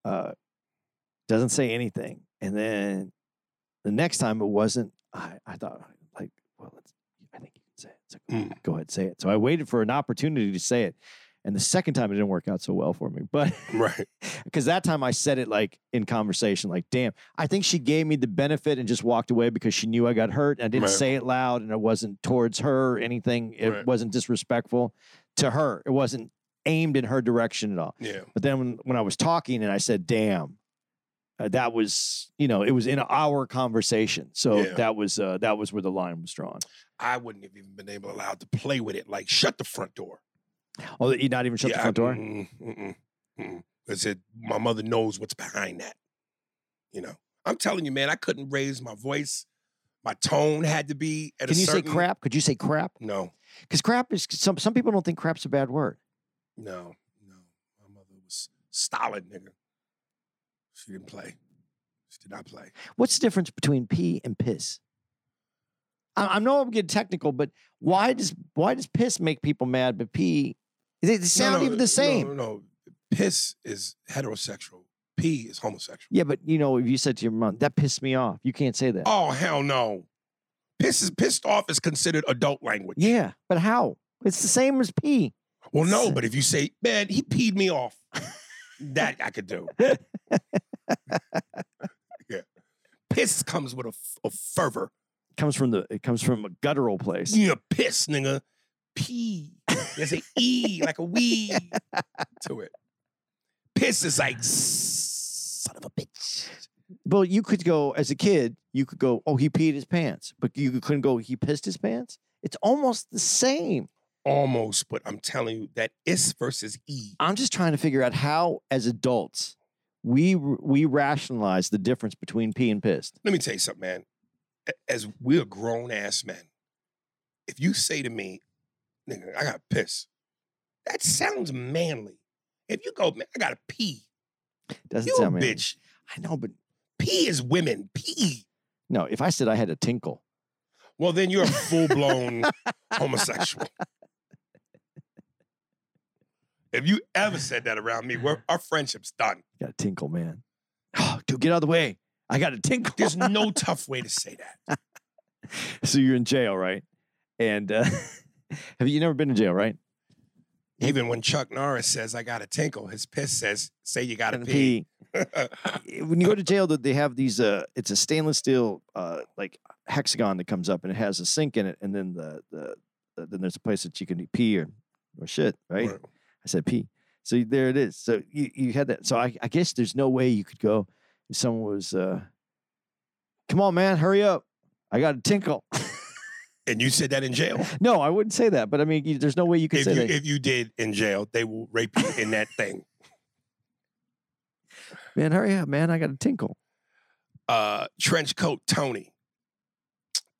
S3: uh, doesn't say anything. And then the next time it wasn't. I, I thought like, well, let's, I think you can say it. So
S2: Mm.
S3: go ahead, say it. So I waited for an opportunity to say it, and the second time it didn't work out so well for me. But
S2: Right.
S3: because that time I said it like in conversation, like, damn, I think she gave me the benefit and just walked away because she knew I got hurt. And I didn't
S2: Right.
S3: say it loud and it wasn't towards her or anything. It
S2: Right.
S3: wasn't disrespectful to her. It wasn't aimed in her direction at all.
S2: Yeah.
S3: But then when, when I was talking and I said, damn, uh, that was, you know, it was in our conversation. So
S2: Yeah.
S3: that was uh, that was where the line was drawn.
S2: I wouldn't have even been able allowed to play with it. Like, shut the front door.
S3: Oh, you not even shut the
S2: Yeah,
S3: front door?
S2: Mm, mm, mm. I said, my mother knows what's behind that. You know, I'm telling you, man, I couldn't raise my voice. My tone had to be at a time.
S3: Can you
S2: certain.
S3: say crap? Could you say crap?
S2: No,
S3: Because crap is some some people don't think crap's a bad word.
S2: No, no. My mother was stolid, nigga. She didn't play. She did not play.
S3: What's the difference between pee and piss? I, I know I'm getting technical, but why does why does piss make people mad, but pee they, they
S2: No,
S3: sound
S2: no,
S3: even the same?
S2: No, no, piss is heterosexual. Pee is homosexual.
S3: Yeah, but you know, if you said to your mom, that pissed me off, you can't say that.
S2: Oh hell no. Piss is pissed off is considered adult language.
S3: Yeah, but how? It's the same as pee.
S2: Well, no, but if you say, man, he peed me off, that I could do. yeah. Piss comes with a, a fervor.
S3: comes from the it comes from a guttural place.
S2: You piss, nigga. Pee. There's an E, like a wee to it. Piss is like, son of a bitch.
S3: Well, you could go as a kid, you could go, oh, he peed his pants, but you couldn't go, he pissed his pants. It's almost the same.
S2: Almost, but I'm telling you that is versus E.
S3: I'm just trying to figure out how, as adults, we we rationalize the difference between pee and pissed.
S2: Let me tell you something, man. As we're grown ass men, if you say to me, nigga, I got piss, that sounds manly. If you go, man, I gotta pee,
S3: Doesn't
S2: you a
S3: sound manly.
S2: bitch.
S3: I know, but
S2: Pee is women. Pee.
S3: no. If I said I had a tinkle,
S2: Well, then you're a full blown homosexual. If you ever said that around me, we're, our friendship's done.
S3: got a tinkle, man. Oh, dude, get out of the way. I got a tinkle.
S2: There's no tough way to say that.
S3: so you're in jail, right? And uh, have you never been in jail, right?
S2: Even when Chuck Norris says, I got to tinkle, his piss says, say you got to pee.
S3: pee. when you go to jail, they have these. Uh, it's a stainless steel uh, like hexagon that comes up, and it has a sink in it, and then the the, the then there's a place that you can pee or or shit, right?
S2: Right.
S3: I said pee. So there it is. So you, you had that. So I, I guess there's no way you could go if someone was, uh, come on, man, hurry up. I got a tinkle.
S2: And you said that in jail.
S3: no, I wouldn't say that. But I mean, you, there's no way you could
S2: If
S3: say
S2: you,
S3: that.
S2: if you did in jail, they will rape you in that thing.
S3: man, hurry up, man. I got a tinkle.
S2: Uh, trench coat Tony,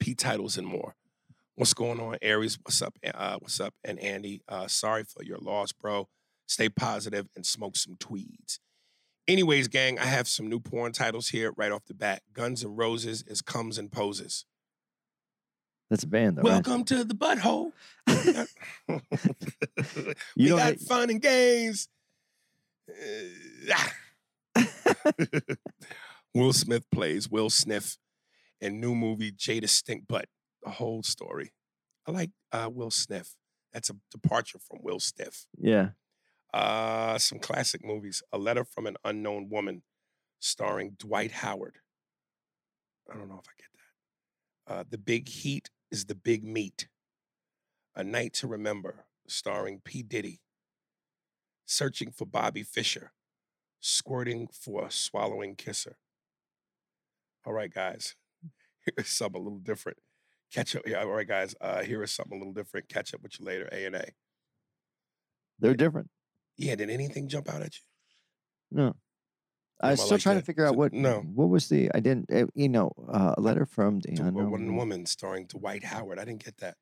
S2: P titles and more. What's going on, Aries? What's up? Uh, what's up? And Andy, uh, sorry for your loss, bro. Stay positive and smoke some tweeds. Anyways, gang, I have some new porn titles here right off the bat. Guns and Roses is comes and poses.
S3: That's a band, though. right?
S2: Welcome to the butthole.
S3: You
S2: we got fun and games. Will Smith plays Will Sniff in new movie Jada Stink Butt. The whole story. I like uh, Will Smith. That's a departure from Will Smith.
S3: Yeah.
S2: Uh, some classic movies. A Letter from an Unknown Woman, starring Dwight Howard. I don't know if I get that. Uh, the Big Heat is the Big Meat. A Night to Remember, starring P. Diddy. Searching for Bobby Fischer. Squirting for a Swallowing Kisser. All right, guys. Here's something a little different. Catch up. Yeah, all right, guys. Uh, here is something a little different. Catch up with you later. A and A.
S3: They're different.
S2: Yeah, did anything jump out at you?
S3: No. I was still
S2: like
S3: trying
S2: that.
S3: to figure out what
S2: no.
S3: what was the I didn't uh, you know uh, a letter from the
S2: To
S3: unknown
S2: One
S3: woman.
S2: Woman starring Dwight Howard. I didn't get that.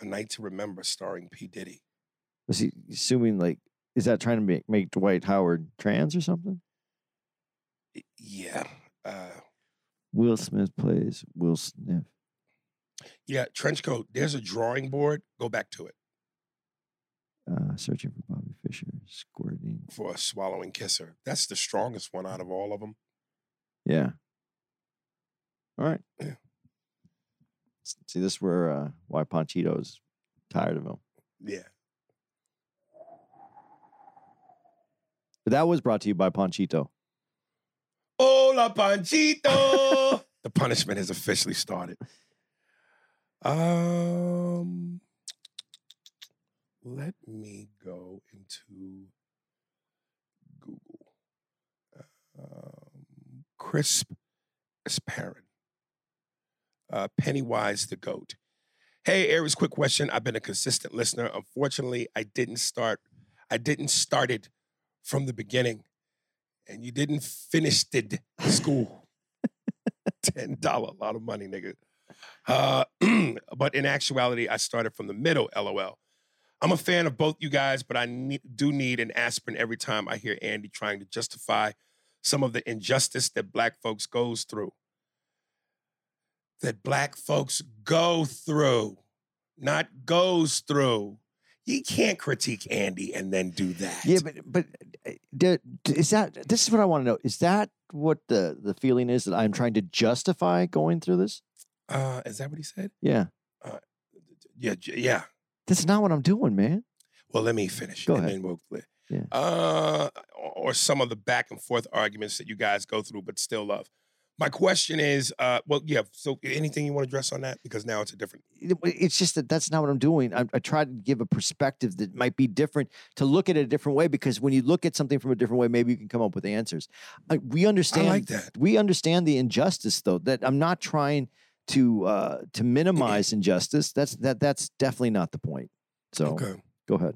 S2: A Night to Remember starring P. Diddy.
S3: Was he assuming like is that trying to make make Dwight Howard trans or something?
S2: Yeah. Uh,
S3: Will Smith plays Will Smith.
S2: Yeah, trench coat. There's a drawing board. Go back to it
S3: Uh, searching for Bobby Fischer, squirting.
S2: for a swallowing kisser. That's the strongest one out of all of them.
S3: Yeah. All right.
S2: Yeah.
S3: See, this is where uh, why Ponchito's tired of him.
S2: Yeah.
S3: But that was brought to you by Ponchito.
S2: Hola, Panchito. the punishment has officially started. Um, let me go into Google. Um, crisp aspirin. Uh, Pennywise the goat. Hey, Aries, quick question. I've been a consistent listener. Unfortunately, I didn't start. I didn't start it from the beginning, and you didn't finish it school. Ten dollar, a lot of money, nigga. Uh, but in actuality, I started from the middle. LOL. I'm a fan of both you guys, but I do need an aspirin every time I hear Andy trying to justify some of the injustice that black folks goes through. That black folks go through, not goes through. You can't critique Andy and then do that.
S3: Yeah, but but uh, is that this is what I want to know? Is that what the the feeling is that I'm trying to justify going through this?
S2: Uh, is that what he said?
S3: Yeah,
S2: Uh, Yeah, yeah.
S3: that's not what I'm doing, man.
S2: Well, let me finish.
S3: Go ahead.
S2: We'll,
S3: Yeah.
S2: uh, or some of the back and forth arguments that you guys go through, but still love. My question is, uh, well, yeah. So, anything you want to address on that? Because now it's a different.
S3: It's just that that's not what I'm doing. I, I try to give a perspective that might be different to look at it a different way. Because when you look at something from a different way, maybe you can come up with answers. We understand.
S2: I like that.
S3: we understand the injustice though that i'm not trying to uh to minimize injustice that's that that's definitely not the point so
S2: Okay.
S3: go ahead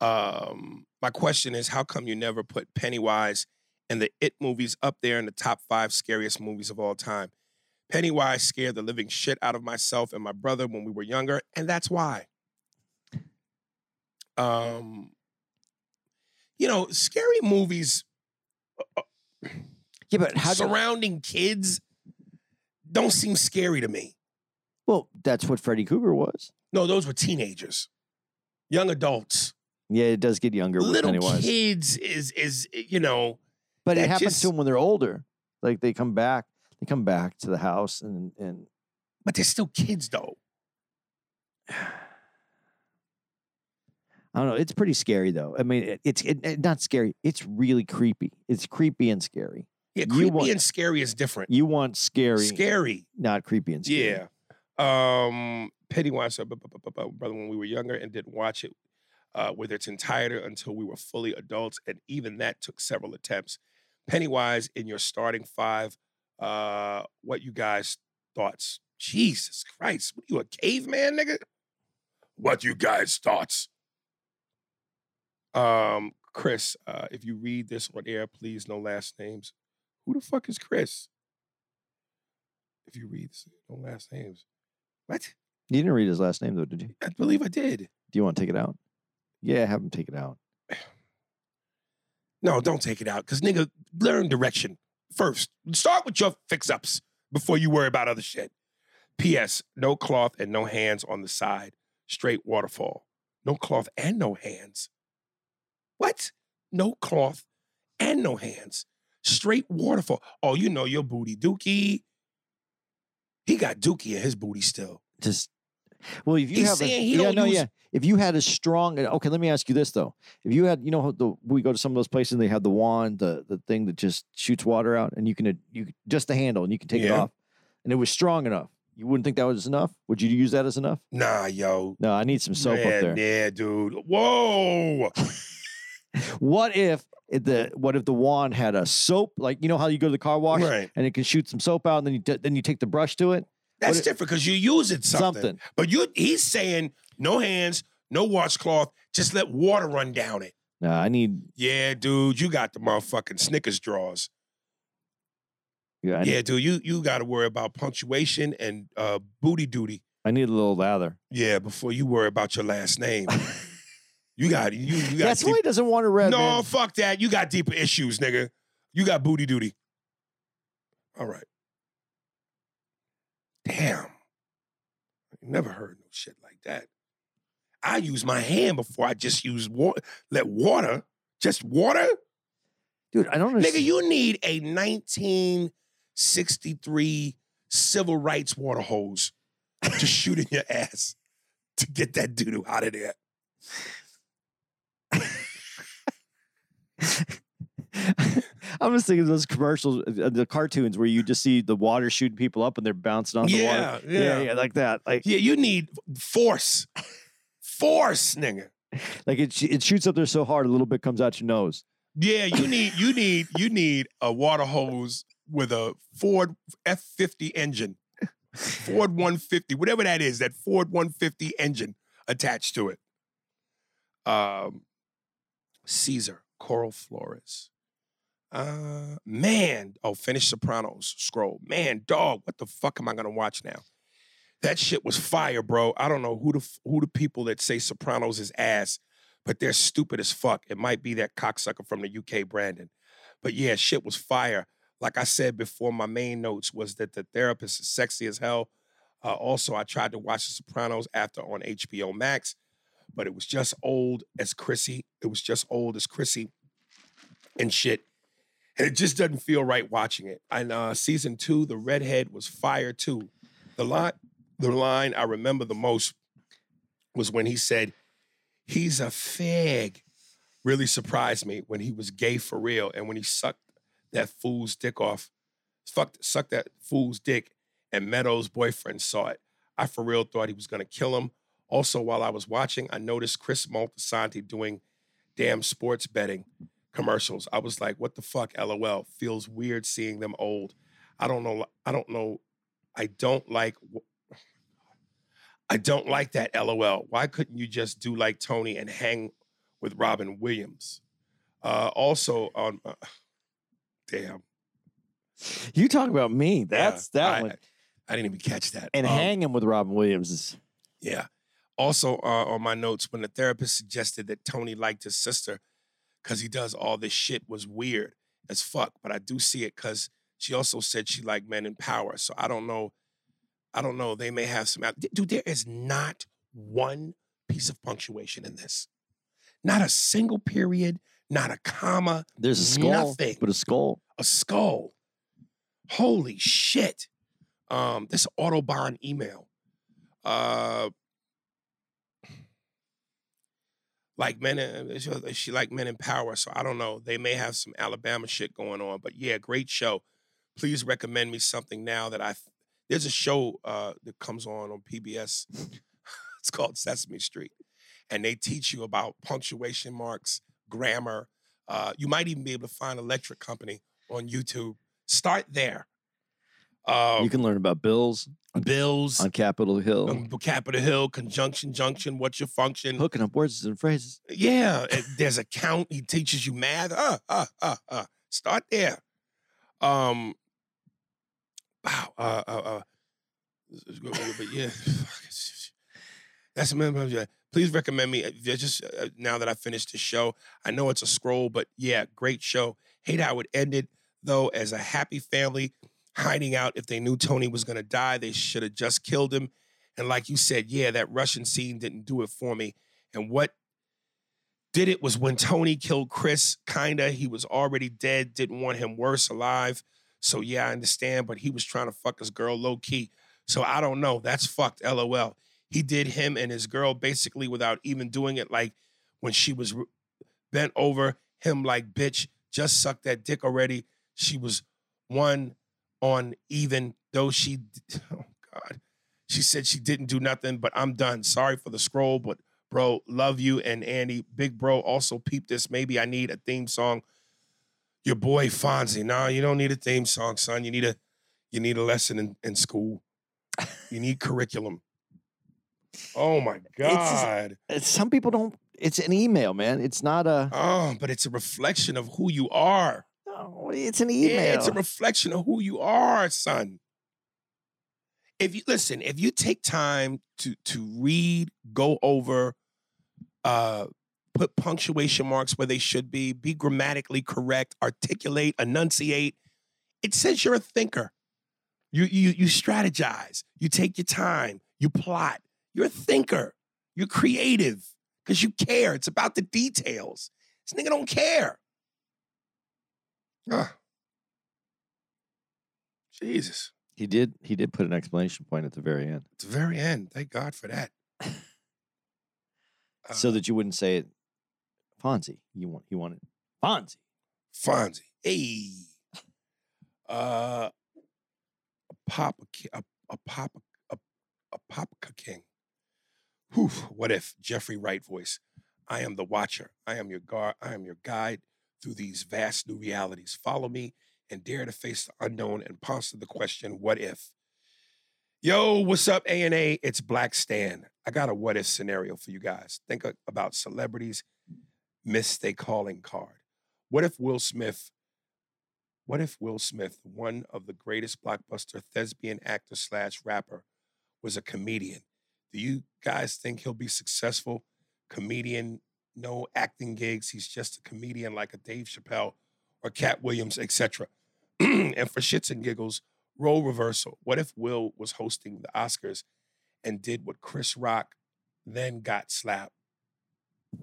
S2: Um, my question is, how come you never put Pennywise and the It movies up there in the top five scariest movies of all time? Pennywise scared the living shit out of myself and my brother when we were younger, and that's why. Um, you know, scary movies
S3: yeah but how do,
S2: surrounding kids don't seem scary to me.
S3: well that's what freddy krueger was.
S2: No, those were teenagers, young adults,
S3: yeah it does get younger
S2: little kids. Is is you know
S3: but it happens
S2: just-
S3: to them when they're older. Like they come back they come back to the house and and
S2: But they're still kids, though.
S3: i don't know. It's pretty scary though. I mean it, it's it, it- not scary. It's really creepy. It's creepy and scary
S2: Yeah, creepy
S3: want-
S2: and scary is different.
S3: you want scary
S2: Scary,
S3: not creepy and scary
S2: yeah. Um, Pennywise, said, "Bu- bu- bu- bu- bu- brother, when we were younger and didn't watch it uh, with its entirety until we were fully adults, and even that took several attempts. Pennywise, in your starting five, uh, what you guys thoughts? Jesus Christ, what are you a caveman, nigga? What you guys thoughts? Um, Chris, uh, if you read this on air, please no last names. Who the fuck is Chris? If you read this, no last names. What?
S3: you didn't read his last name though did you
S2: I believe I did.
S3: do you want to take it out yeah have him take it out
S2: No, don't take it out. Cause nigga, learn direction first. Start with your fix-ups before you worry about other shit. P.S. No cloth and no hands on the side. Straight waterfall. No cloth and no hands. What? No cloth and no hands. Straight waterfall. Oh, you know your booty dookie. He got dookie in his booty still.
S3: just well if you
S2: He's
S3: have a, yeah no
S2: use-
S3: yeah if you had a strong okay let me ask you this though if you had you know the we go to some of those places and they have the wand the the thing that just shoots water out and you can you just the handle and you can take it off and it was strong enough you wouldn't think that was enough would you use that as enough
S2: Nah, yo.
S3: no i need some soap
S2: yeah,
S3: up there
S2: Yeah, dude. Whoa.
S3: what if the what if the wand had a soap like you know how you go to the car wash
S2: Right.
S3: and it can shoot some soap out and then you then you take the brush to it
S2: That's
S3: if-
S2: different because you use it something.
S3: something
S2: But you he's saying no hands, no washcloth, just let water run down it.
S3: no i need
S2: Yeah, dude, you got the motherfucking Snickers draws.
S3: yeah, need,
S2: Yeah, dude, you you got to worry about punctuation and uh, booty duty.
S3: I need a little lather
S2: Yeah, before you worry about your last name. you got you you got.
S3: that's
S2: deep-
S3: why he doesn't want to red
S2: no,
S3: man.
S2: fuck that. You got deeper issues, nigga. You got booty duty. All right. Damn. I never heard no shit like that. I use my hand before I just use water. Let water, just water.
S3: dude i don't
S2: Nigga, you need a 1963 civil rights water hose to shoot in your ass to get that doo doo out of there.
S3: I'm just thinking of those commercials, uh, the cartoons where you just see the water shooting people up and they're bouncing on the water.
S2: yeah.
S3: yeah, like that. Like,
S2: Yeah, you need force. Force, nigga.
S3: like it, it shoots up there so hard, a little bit comes out your nose.
S2: Yeah, you need you need you need a water hose with a Ford F fifty engine, Ford one fifty, whatever that is, that Ford one fifty engine attached to it. Um, Caesar Coral Flores. Uh, man, oh, finish Sopranos scroll. Man, dog, what the fuck am I gonna watch now? That shit was fire, bro. I don't know who the who the people that say Sopranos is ass but they're stupid as fuck. It might be that cocksucker from the UK, Brandon. But yeah, shit was fire. Like I said before, my main notes was that the therapist is sexy as hell. Uh, also, I tried to watch The Sopranos after on HBO Max, but it was just old as Chrissy. It was just old as Chrissy and shit. And it just doesn't feel right watching it. And uh, season two, the redhead was fire too. The line, the line I remember the most was when he said, he's a fag. Really surprised me when he was gay for real and when he sucked that fool's dick off, fucked, sucked that fool's dick, and Meadows' boyfriend saw it. I for real thought he was gonna kill him. Also, while I was watching, I noticed Chris Moltisanti doing damn sports betting commercials. I was like, what the fuck? LOL. Feels weird seeing them old. I don't know. I don't know. I don't like I don't like that LOL. Why couldn't you just do like Tony and hang with Robin Williams? Uh, also on, uh, damn,
S3: You talk about me. That's
S2: Yeah,
S3: that
S2: I,
S3: one.
S2: I didn't even catch that.
S3: And
S2: Um,
S3: hanging with Robin Williams is
S2: Yeah. Also uh, on my notes, when the therapist suggested that Tony liked his sister because he does all this shit was weird as fuck. But I do see it because she also said she liked men in power. So I don't know. I don't know. They may have some. Dude, there is not one piece of punctuation in this. Not a single period. Not a comma.
S3: there's a skull,
S2: Nothing.
S3: but a skull.
S2: A skull. Holy shit. Um, this Autobahn email. Uh like men in, she- she like men in power. So I don't know. They may have some Alabama shit going on. But yeah, great show. Please recommend me something now that I there's a show uh that comes on on PBS. it's called Sesame Street. And they teach you about punctuation marks, grammar. Uh, you might even be able to find Electric Company on YouTube. Start there. Um,
S3: you can learn about bills
S2: bills,
S3: on Capitol Hill,
S2: Capitol Hill, conjunction, junction, what's your function?
S3: hooking up words and phrases.
S2: Yeah, there's a count. He teaches you math. Uh, uh, uh, uh. Start there. Um. Wow. Uh. Uh. uh but yeah, that's a Please recommend me. uh, Just uh, now that I finished the show, I know it's a scroll, but yeah, great show. Hate how it ended though. As a happy family hiding out, if they knew Tony was gonna die, they should have just killed him. And like you said, yeah, that Russian scene didn't do it for me. And what did it was when Tony killed Chris, kinda. He was already dead, didn't want him worse alive. So yeah, I understand, but he was trying to fuck his girl low key. So I don't know. That's fucked. LOL. He did him and his girl basically without even doing it. Like when she was r- bent over, him like, bitch, just suck that dick already. She was one on even though she, oh God. She said she didn't do nothing, but I'm done. Sorry for the scroll, but bro, love you and Andy. Big bro, also peep this. Maybe I need a theme song. Your boy Fonzie. No, you don't need a theme song, son. You need a you need a lesson in, in school. You need curriculum. Oh my God.
S3: Uh, Some people don't. It's an email, man. It's not a.
S2: Oh, but it's a reflection of who you are.
S3: No, it's an email.
S2: Yeah, it's a reflection of who you are, son. If you listen, if you take time to to read, go over, uh, put punctuation marks where they should be, be grammatically correct, articulate, enunciate, it says you're a thinker. You you you strategize, you take your time, you plot. You're a thinker. You're creative because you care. It's about the details. This nigga don't care. Ah. Jesus.
S3: He did. He did put an explanation point at the very end,
S2: At the very end. Thank God for that.
S3: so
S2: Uh,
S3: that you wouldn't say it, Fonzie. You want. You wanted Fonzie.
S2: Fonzie. Hey. Uh, a Ki- a, a Papa, a, a Papa King. Whew, what if Jeffrey Wright voice? I am the watcher. I am your guard. I am your guide through these vast new realities. Follow me and dare to face the unknown and ponder the question, what if? Yo, what's up, A and A? It's Black Stan. I got a what if scenario for you guys. Think about celebrities missed a calling card. What if Will Smith? What if Will Smith, one of the greatest blockbuster thespian actor slash rapper, was a comedian? Do you guys think he'll be successful? Comedian, no acting gigs. He's just a comedian like a Dave Chappelle or Katt Williams, etc. and for shits and giggles, role reversal. What if Will was hosting the Oscars and did what Chris Rock then got slapped?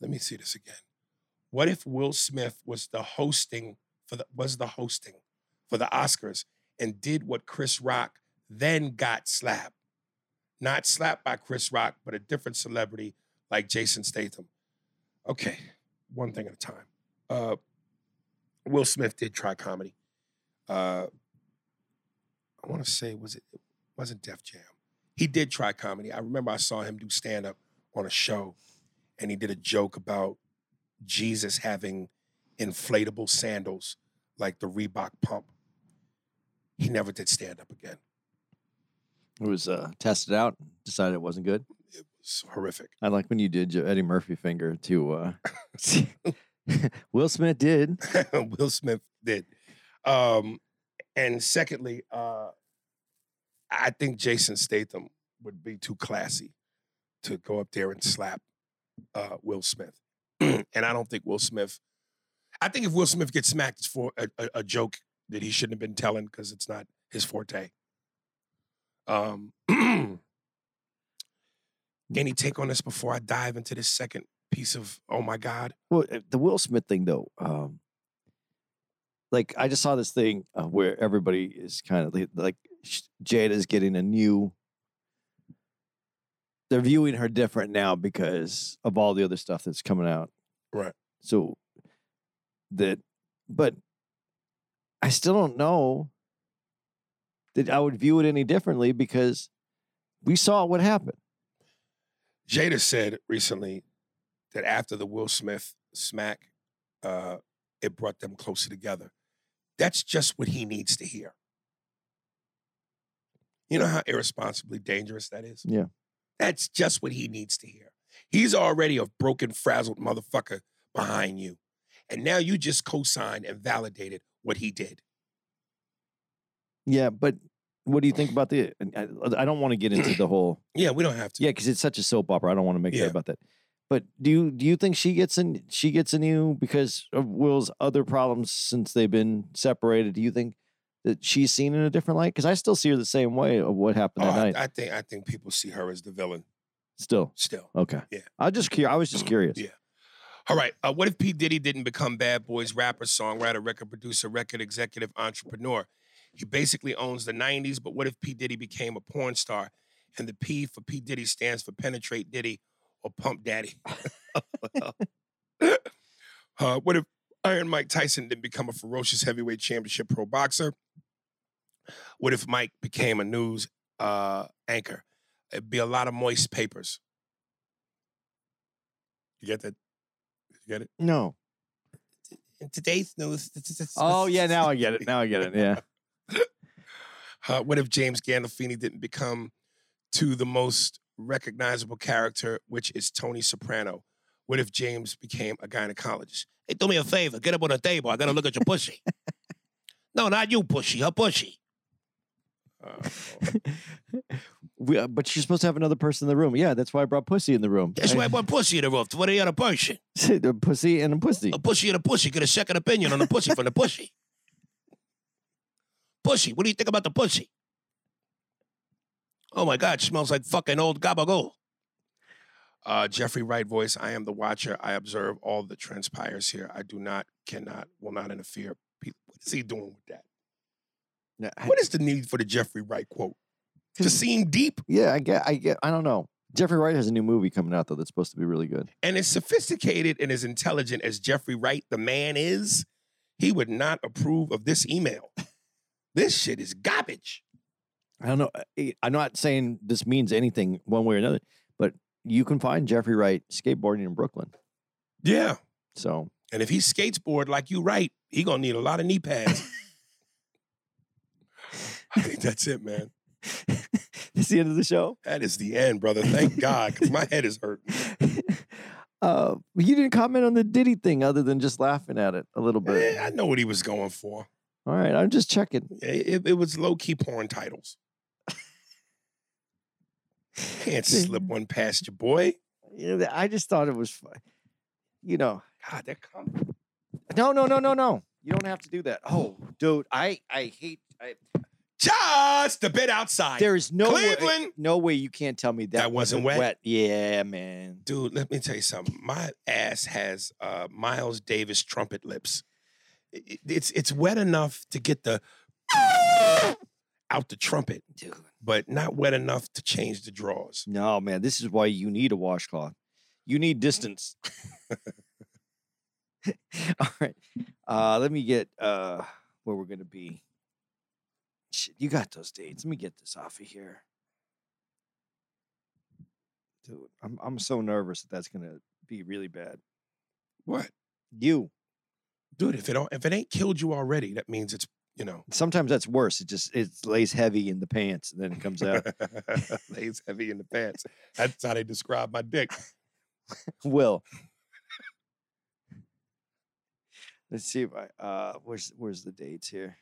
S2: Let me see this again. What if Will Smith was the hosting for the was the hosting for the Oscars and did what Chris Rock then got slapped? Not slapped by Chris Rock, but a different celebrity like Jason Statham. Okay, one thing at a time. Uh, Will Smith did try comedy. Uh, I want to say was it, it wasn't Def Jam. He did try comedy. I remember I saw him do stand up on a show, and he did a joke about Jesus having inflatable sandals like the Reebok pump. He never did stand up again.
S3: It was uh, tested out. Decided it wasn't good.
S2: It was horrific.
S3: I like when you did your Eddie Murphy finger to. Uh, Will Smith did.
S2: Will Smith did. Um, and secondly, uh, I think Jason Statham would be too classy to go up there and slap uh, Will Smith. and I don't think Will Smith. I think if Will Smith gets smacked, it's for a, a, a joke that he shouldn't have been telling because it's not his forte. Um, any take on this before I dive into this second piece of oh my god?
S3: Well, uh, the Will Smith thing though, um, like I just saw this thing uh, where everybody is kind of like, sh- Jada's getting a new. They're viewing her different now because of all the other stuff that's coming out.
S2: Right.
S3: So that, but I still don't know that I would view it any differently because we saw what happened.
S2: Jada said recently that after the Will Smith smack, uh, it brought them closer together. That's just what he needs to hear. You know how irresponsibly dangerous that is?
S3: Yeah.
S2: That's just what he needs to hear. He's already a broken, frazzled motherfucker behind you. And now you just co signed and validated what he did.
S3: Yeah, but what do you think about the? I, I don't want to get into the whole.
S2: Yeah, we don't have to.
S3: Yeah, because it's such a soap opera. I don't want to make
S2: Yeah.
S3: that about that. But do you do you think she gets in? She gets a new because of Will's other problems since they've been separated. Do you think that she's seen in a different light? Because I still see her the same way of what happened
S2: Oh,
S3: that
S2: I,
S3: night.
S2: I think I think people see her as the villain
S3: still,
S2: still.
S3: okay.
S2: Yeah.
S3: I just cur- I was just curious.
S2: Yeah. All right. Uh, what if P. Diddy didn't become Bad Boys rapper, songwriter, record producer, record executive, entrepreneur? He basically owns the 90s, but what if P. Diddy became a porn star and the P for P. Diddy stands for Penetrate Diddy or Pump Daddy? uh, what if Iron Mike Tyson didn't become a ferocious heavyweight championship pro boxer? What if Mike became a news uh, anchor? It'd be a lot of moist papers. You get that? You get it?
S3: No.
S2: In today's news.
S3: Oh yeah, now I get it. Now I get it. Yeah.
S2: Uh, what if James Gandolfini didn't become to the most recognizable character, which is Tony Soprano? What if James became a gynecologist? Hey, do me a favor, get up on the table. I gotta look at your pussy. no, not you, pussy. Her pussy. Uh,
S3: We, uh, but you're supposed to have another person in the room. Yeah, that's why I brought pussy in the room.
S2: that's why I brought pussy in the roof. What are the other person?
S3: the pussy and a pussy.
S2: A pussy and a pussy. Get a second opinion on the pussy from the pussy. Pussy. What do you think about the pussy? Oh my God, smells like fucking old gabagool. Uh, Jeffrey Wright voice. I am the watcher. I observe all that transpires here. I do not, cannot, will not interfere. What is he doing with that?
S3: I-
S2: What is the need for the Jeffrey Wright quote? To seem deep
S3: yeah, I get, I get, I don't know. Jeffrey Wright has a new movie coming out though that's supposed to be really good.
S2: and as sophisticated and as intelligent as Jeffrey Wright, the man is, he would not approve of this email. This shit is garbage.
S3: I don't know. I- I'm not saying this means anything one way or another, but you can find Jeffrey Wright skateboarding in Brooklyn.
S2: Yeah.
S3: So
S2: And if he skateboard like you right, he gonna need a lot of knee pads. I think that's it, man.
S3: that's the end of the show.
S2: That is the end, brother. Thank God, because my head is hurting.
S3: uh, you didn't comment on the Diddy thing other than just laughing at it a little bit.
S2: Eh, I know what he was going for.
S3: All right, I'm just checking.
S2: It, it was low key porn titles. Can't slip one past your boy.
S3: You know, I just thought it was, fu- you know,
S2: God, they're coming.
S3: no, no, no, no, no. You don't have to do that. Oh, dude, I, I hate. I,
S2: Just a bit outside.
S3: there is no way,
S2: Cleveland!
S3: no way you can't tell me that,
S2: That wasn't wet?
S3: Yeah, man.
S2: Dude, let me tell you something. My ass has uh, Miles Davis trumpet lips. I- I- It's it's wet enough to get the out the trumpet,
S3: Dude.
S2: but not wet enough to change the draws.
S3: No, man, this is why you need a washcloth. You need distance. All right. Uh, let me get uh, where we're going to be. Shit, you got those dates. Let me get this off of here. Dude, I'm, I'm so nervous that that's going to be really bad.
S2: What,
S3: You.
S2: Dude? If it don't, if it ain't killed you already, that means it's you know
S3: Sometimes that's worse. It just it lays heavy in the pants and then it comes out.
S2: lays heavy in the pants. That's how they describe my dick.
S3: Will. Let's see if I uh where's where's the dates here?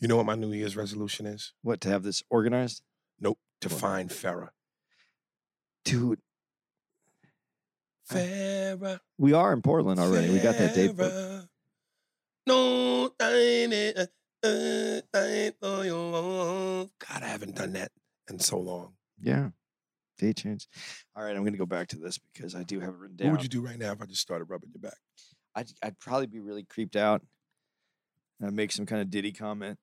S2: You know what my New Year's resolution is?
S3: What to have this organized?
S2: Nope. To
S3: What?
S2: find Farrah.
S3: Dude,
S2: Farrah.
S3: we are in Portland already. We got that date booked.
S2: No, I ain't it, uh, uh, I ain't for your love. God, I haven't done that in so long.
S3: Yeah. Date change. All right, I'm gonna go back to this because I do have it written down.
S2: What would you do right now if I just started rubbing your back?
S3: I'd, I'd probably be really creeped out and I'd make some kind of ditty comment.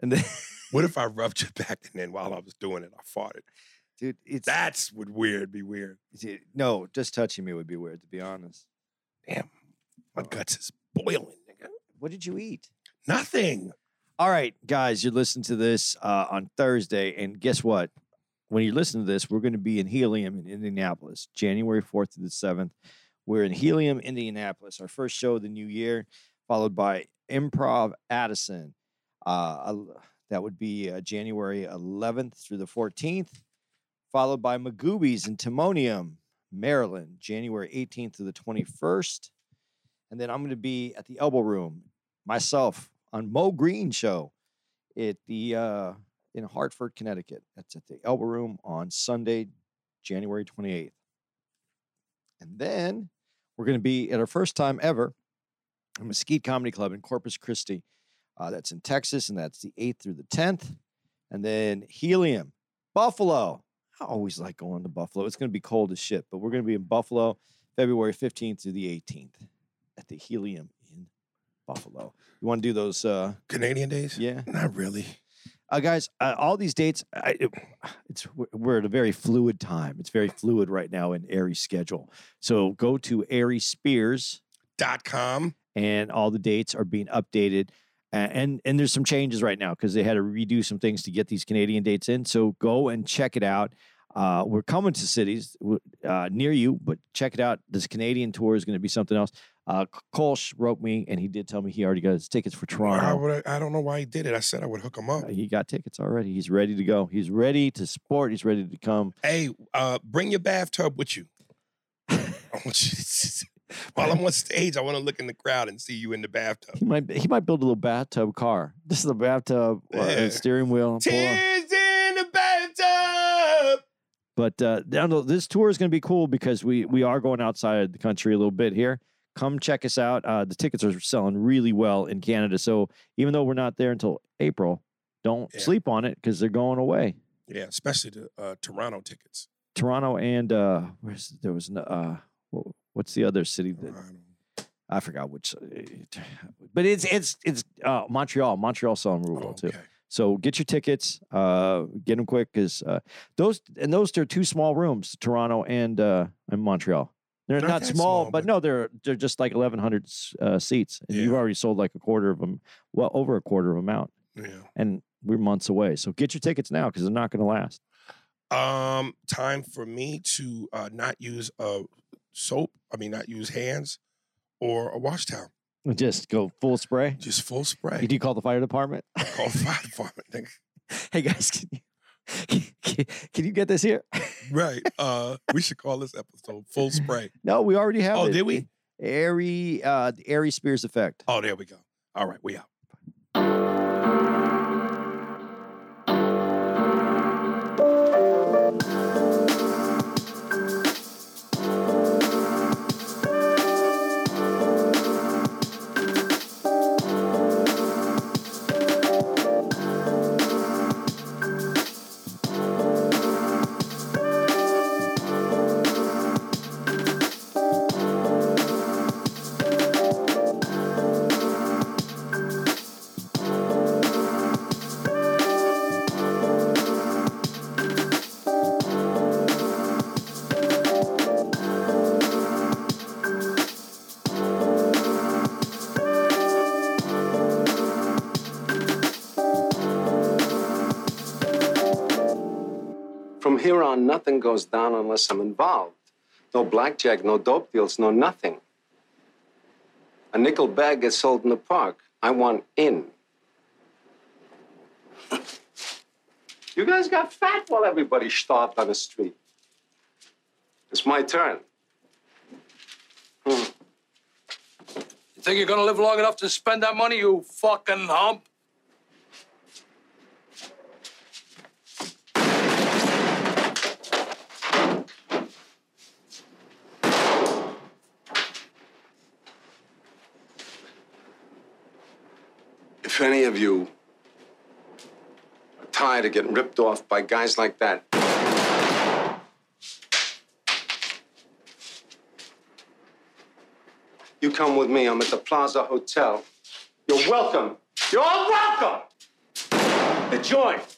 S3: And then
S2: What if I rubbed your back and then while I was doing it, I farted?
S3: Dude, it's
S2: That's would weird be weird.
S3: dude, no, just touching me would be weird to be honest.
S2: Damn, my guts is boiling, nigga.
S3: What did you eat?
S2: Nothing.
S3: All right, guys, you're listening to this uh, on Thursday, and guess what? When you listen to this, we're going to be in Helium in Indianapolis, January 4th to the 7th. We're in Helium, Indianapolis, our first show of the new year, followed by Improv Addison. Uh, that would be uh, January 11th through the 14th, followed by Magooby's in Timonium, Maryland, January 18th to the 21st. And then I'm going to be at the Elbow Room myself on Mo Green show at the uh, in Hartford, Connecticut. That's at the Elbow Room on Sunday, January 28th. And then we're going to be at our first time ever Mesquite Comedy Club in Corpus Christi. Uh, that's in Texas, and that's the 8th through the 10th. And then Helium, Buffalo. I always like going to Buffalo. It's going to be cold as shit, but we're going to be in Buffalo February 15th through the 18th at the Helium in Buffalo. You want to do those? Uh,
S2: Canadian days?
S3: yeah,
S2: Not really.
S3: uh, guys. Uh, all these dates, I, it- it's we're- at a very fluid time. It's very fluid right now in Aries' schedule. So go to Aries Spears,
S2: Dot com.
S3: and all the dates are being updated. And and there's some changes right now because they had to redo some things to get these Canadian dates in. So go and check it out. Uh, we're coming to cities uh, near you, but check it out. This Canadian tour is going to be something else. Uh, Kolsch wrote me, and he did tell me he already got his tickets for
S2: I,
S3: Toronto.
S2: would, I don't know why he did it. I said I would hook him up.
S3: Uh, he got tickets already. He's ready to go. He's ready to support. He's ready to come.
S2: Hey, uh, bring your bathtub with you. I want you while I'm on stage, I want to look in the crowd and see you in the bathtub.
S3: He might he might build a little bathtub car. This is a bathtub uh,
S2: Yeah.
S3: steering wheel.
S2: Tears in the bathtub.
S3: But uh, this tour is going to be cool because we we are going outside the country a little bit here. Come check us out. Uh, the tickets are selling really well in Canada. So even though we're not there until April, don't
S2: Yeah.
S3: sleep on it because they're going away.
S2: Yeah, especially the uh, Toronto tickets.
S3: Toronto and uh, where's there was no, uh, what, what's the other city that I forgot which, uh, but it's it's it's uh, Montreal. Montreal selling real well too.
S2: Okay.
S3: So get your tickets, uh, get them quick because uh, those and those are two small rooms, Toronto and uh, and Montreal. They're
S2: Not
S3: not, small,
S2: small,
S3: but
S2: but-
S3: no, they're they're just like eleven hundred uh, seats, and you've already sold like a quarter of them, well over a quarter of them out,
S2: Yeah.
S3: and we're months away. So get your tickets now because they're not going to last.
S2: Um, time for me to uh, not use a soap. I mean, not use hands or a wash towel.
S3: Just go full spray.
S2: Just full spray.
S3: Did you call the fire department?
S2: Call the fire department. nigga.
S3: hey guys, can you, can, can you get this here?
S2: Right. Uh, we should call this episode "Full Spray."
S3: No, we already have
S2: Oh,
S3: it.
S2: did we?
S3: Aries, uh, the Aries Spears effect.
S2: Oh, there we go. All right, we out.
S5: Nothing goes down unless I'm involved. No blackjack, no dope deals, no nothing. A nickel bag gets sold in the park. I want in. you guys got fat while everybody starved on the street. It's my turn. Hmm.
S4: You think you're gonna live long enough to spend that money, you fucking hump?
S5: If any of you are tired of getting ripped off by guys like that, you come with me. I'm at the Plaza Hotel. You're welcome. You're all welcome. The joint.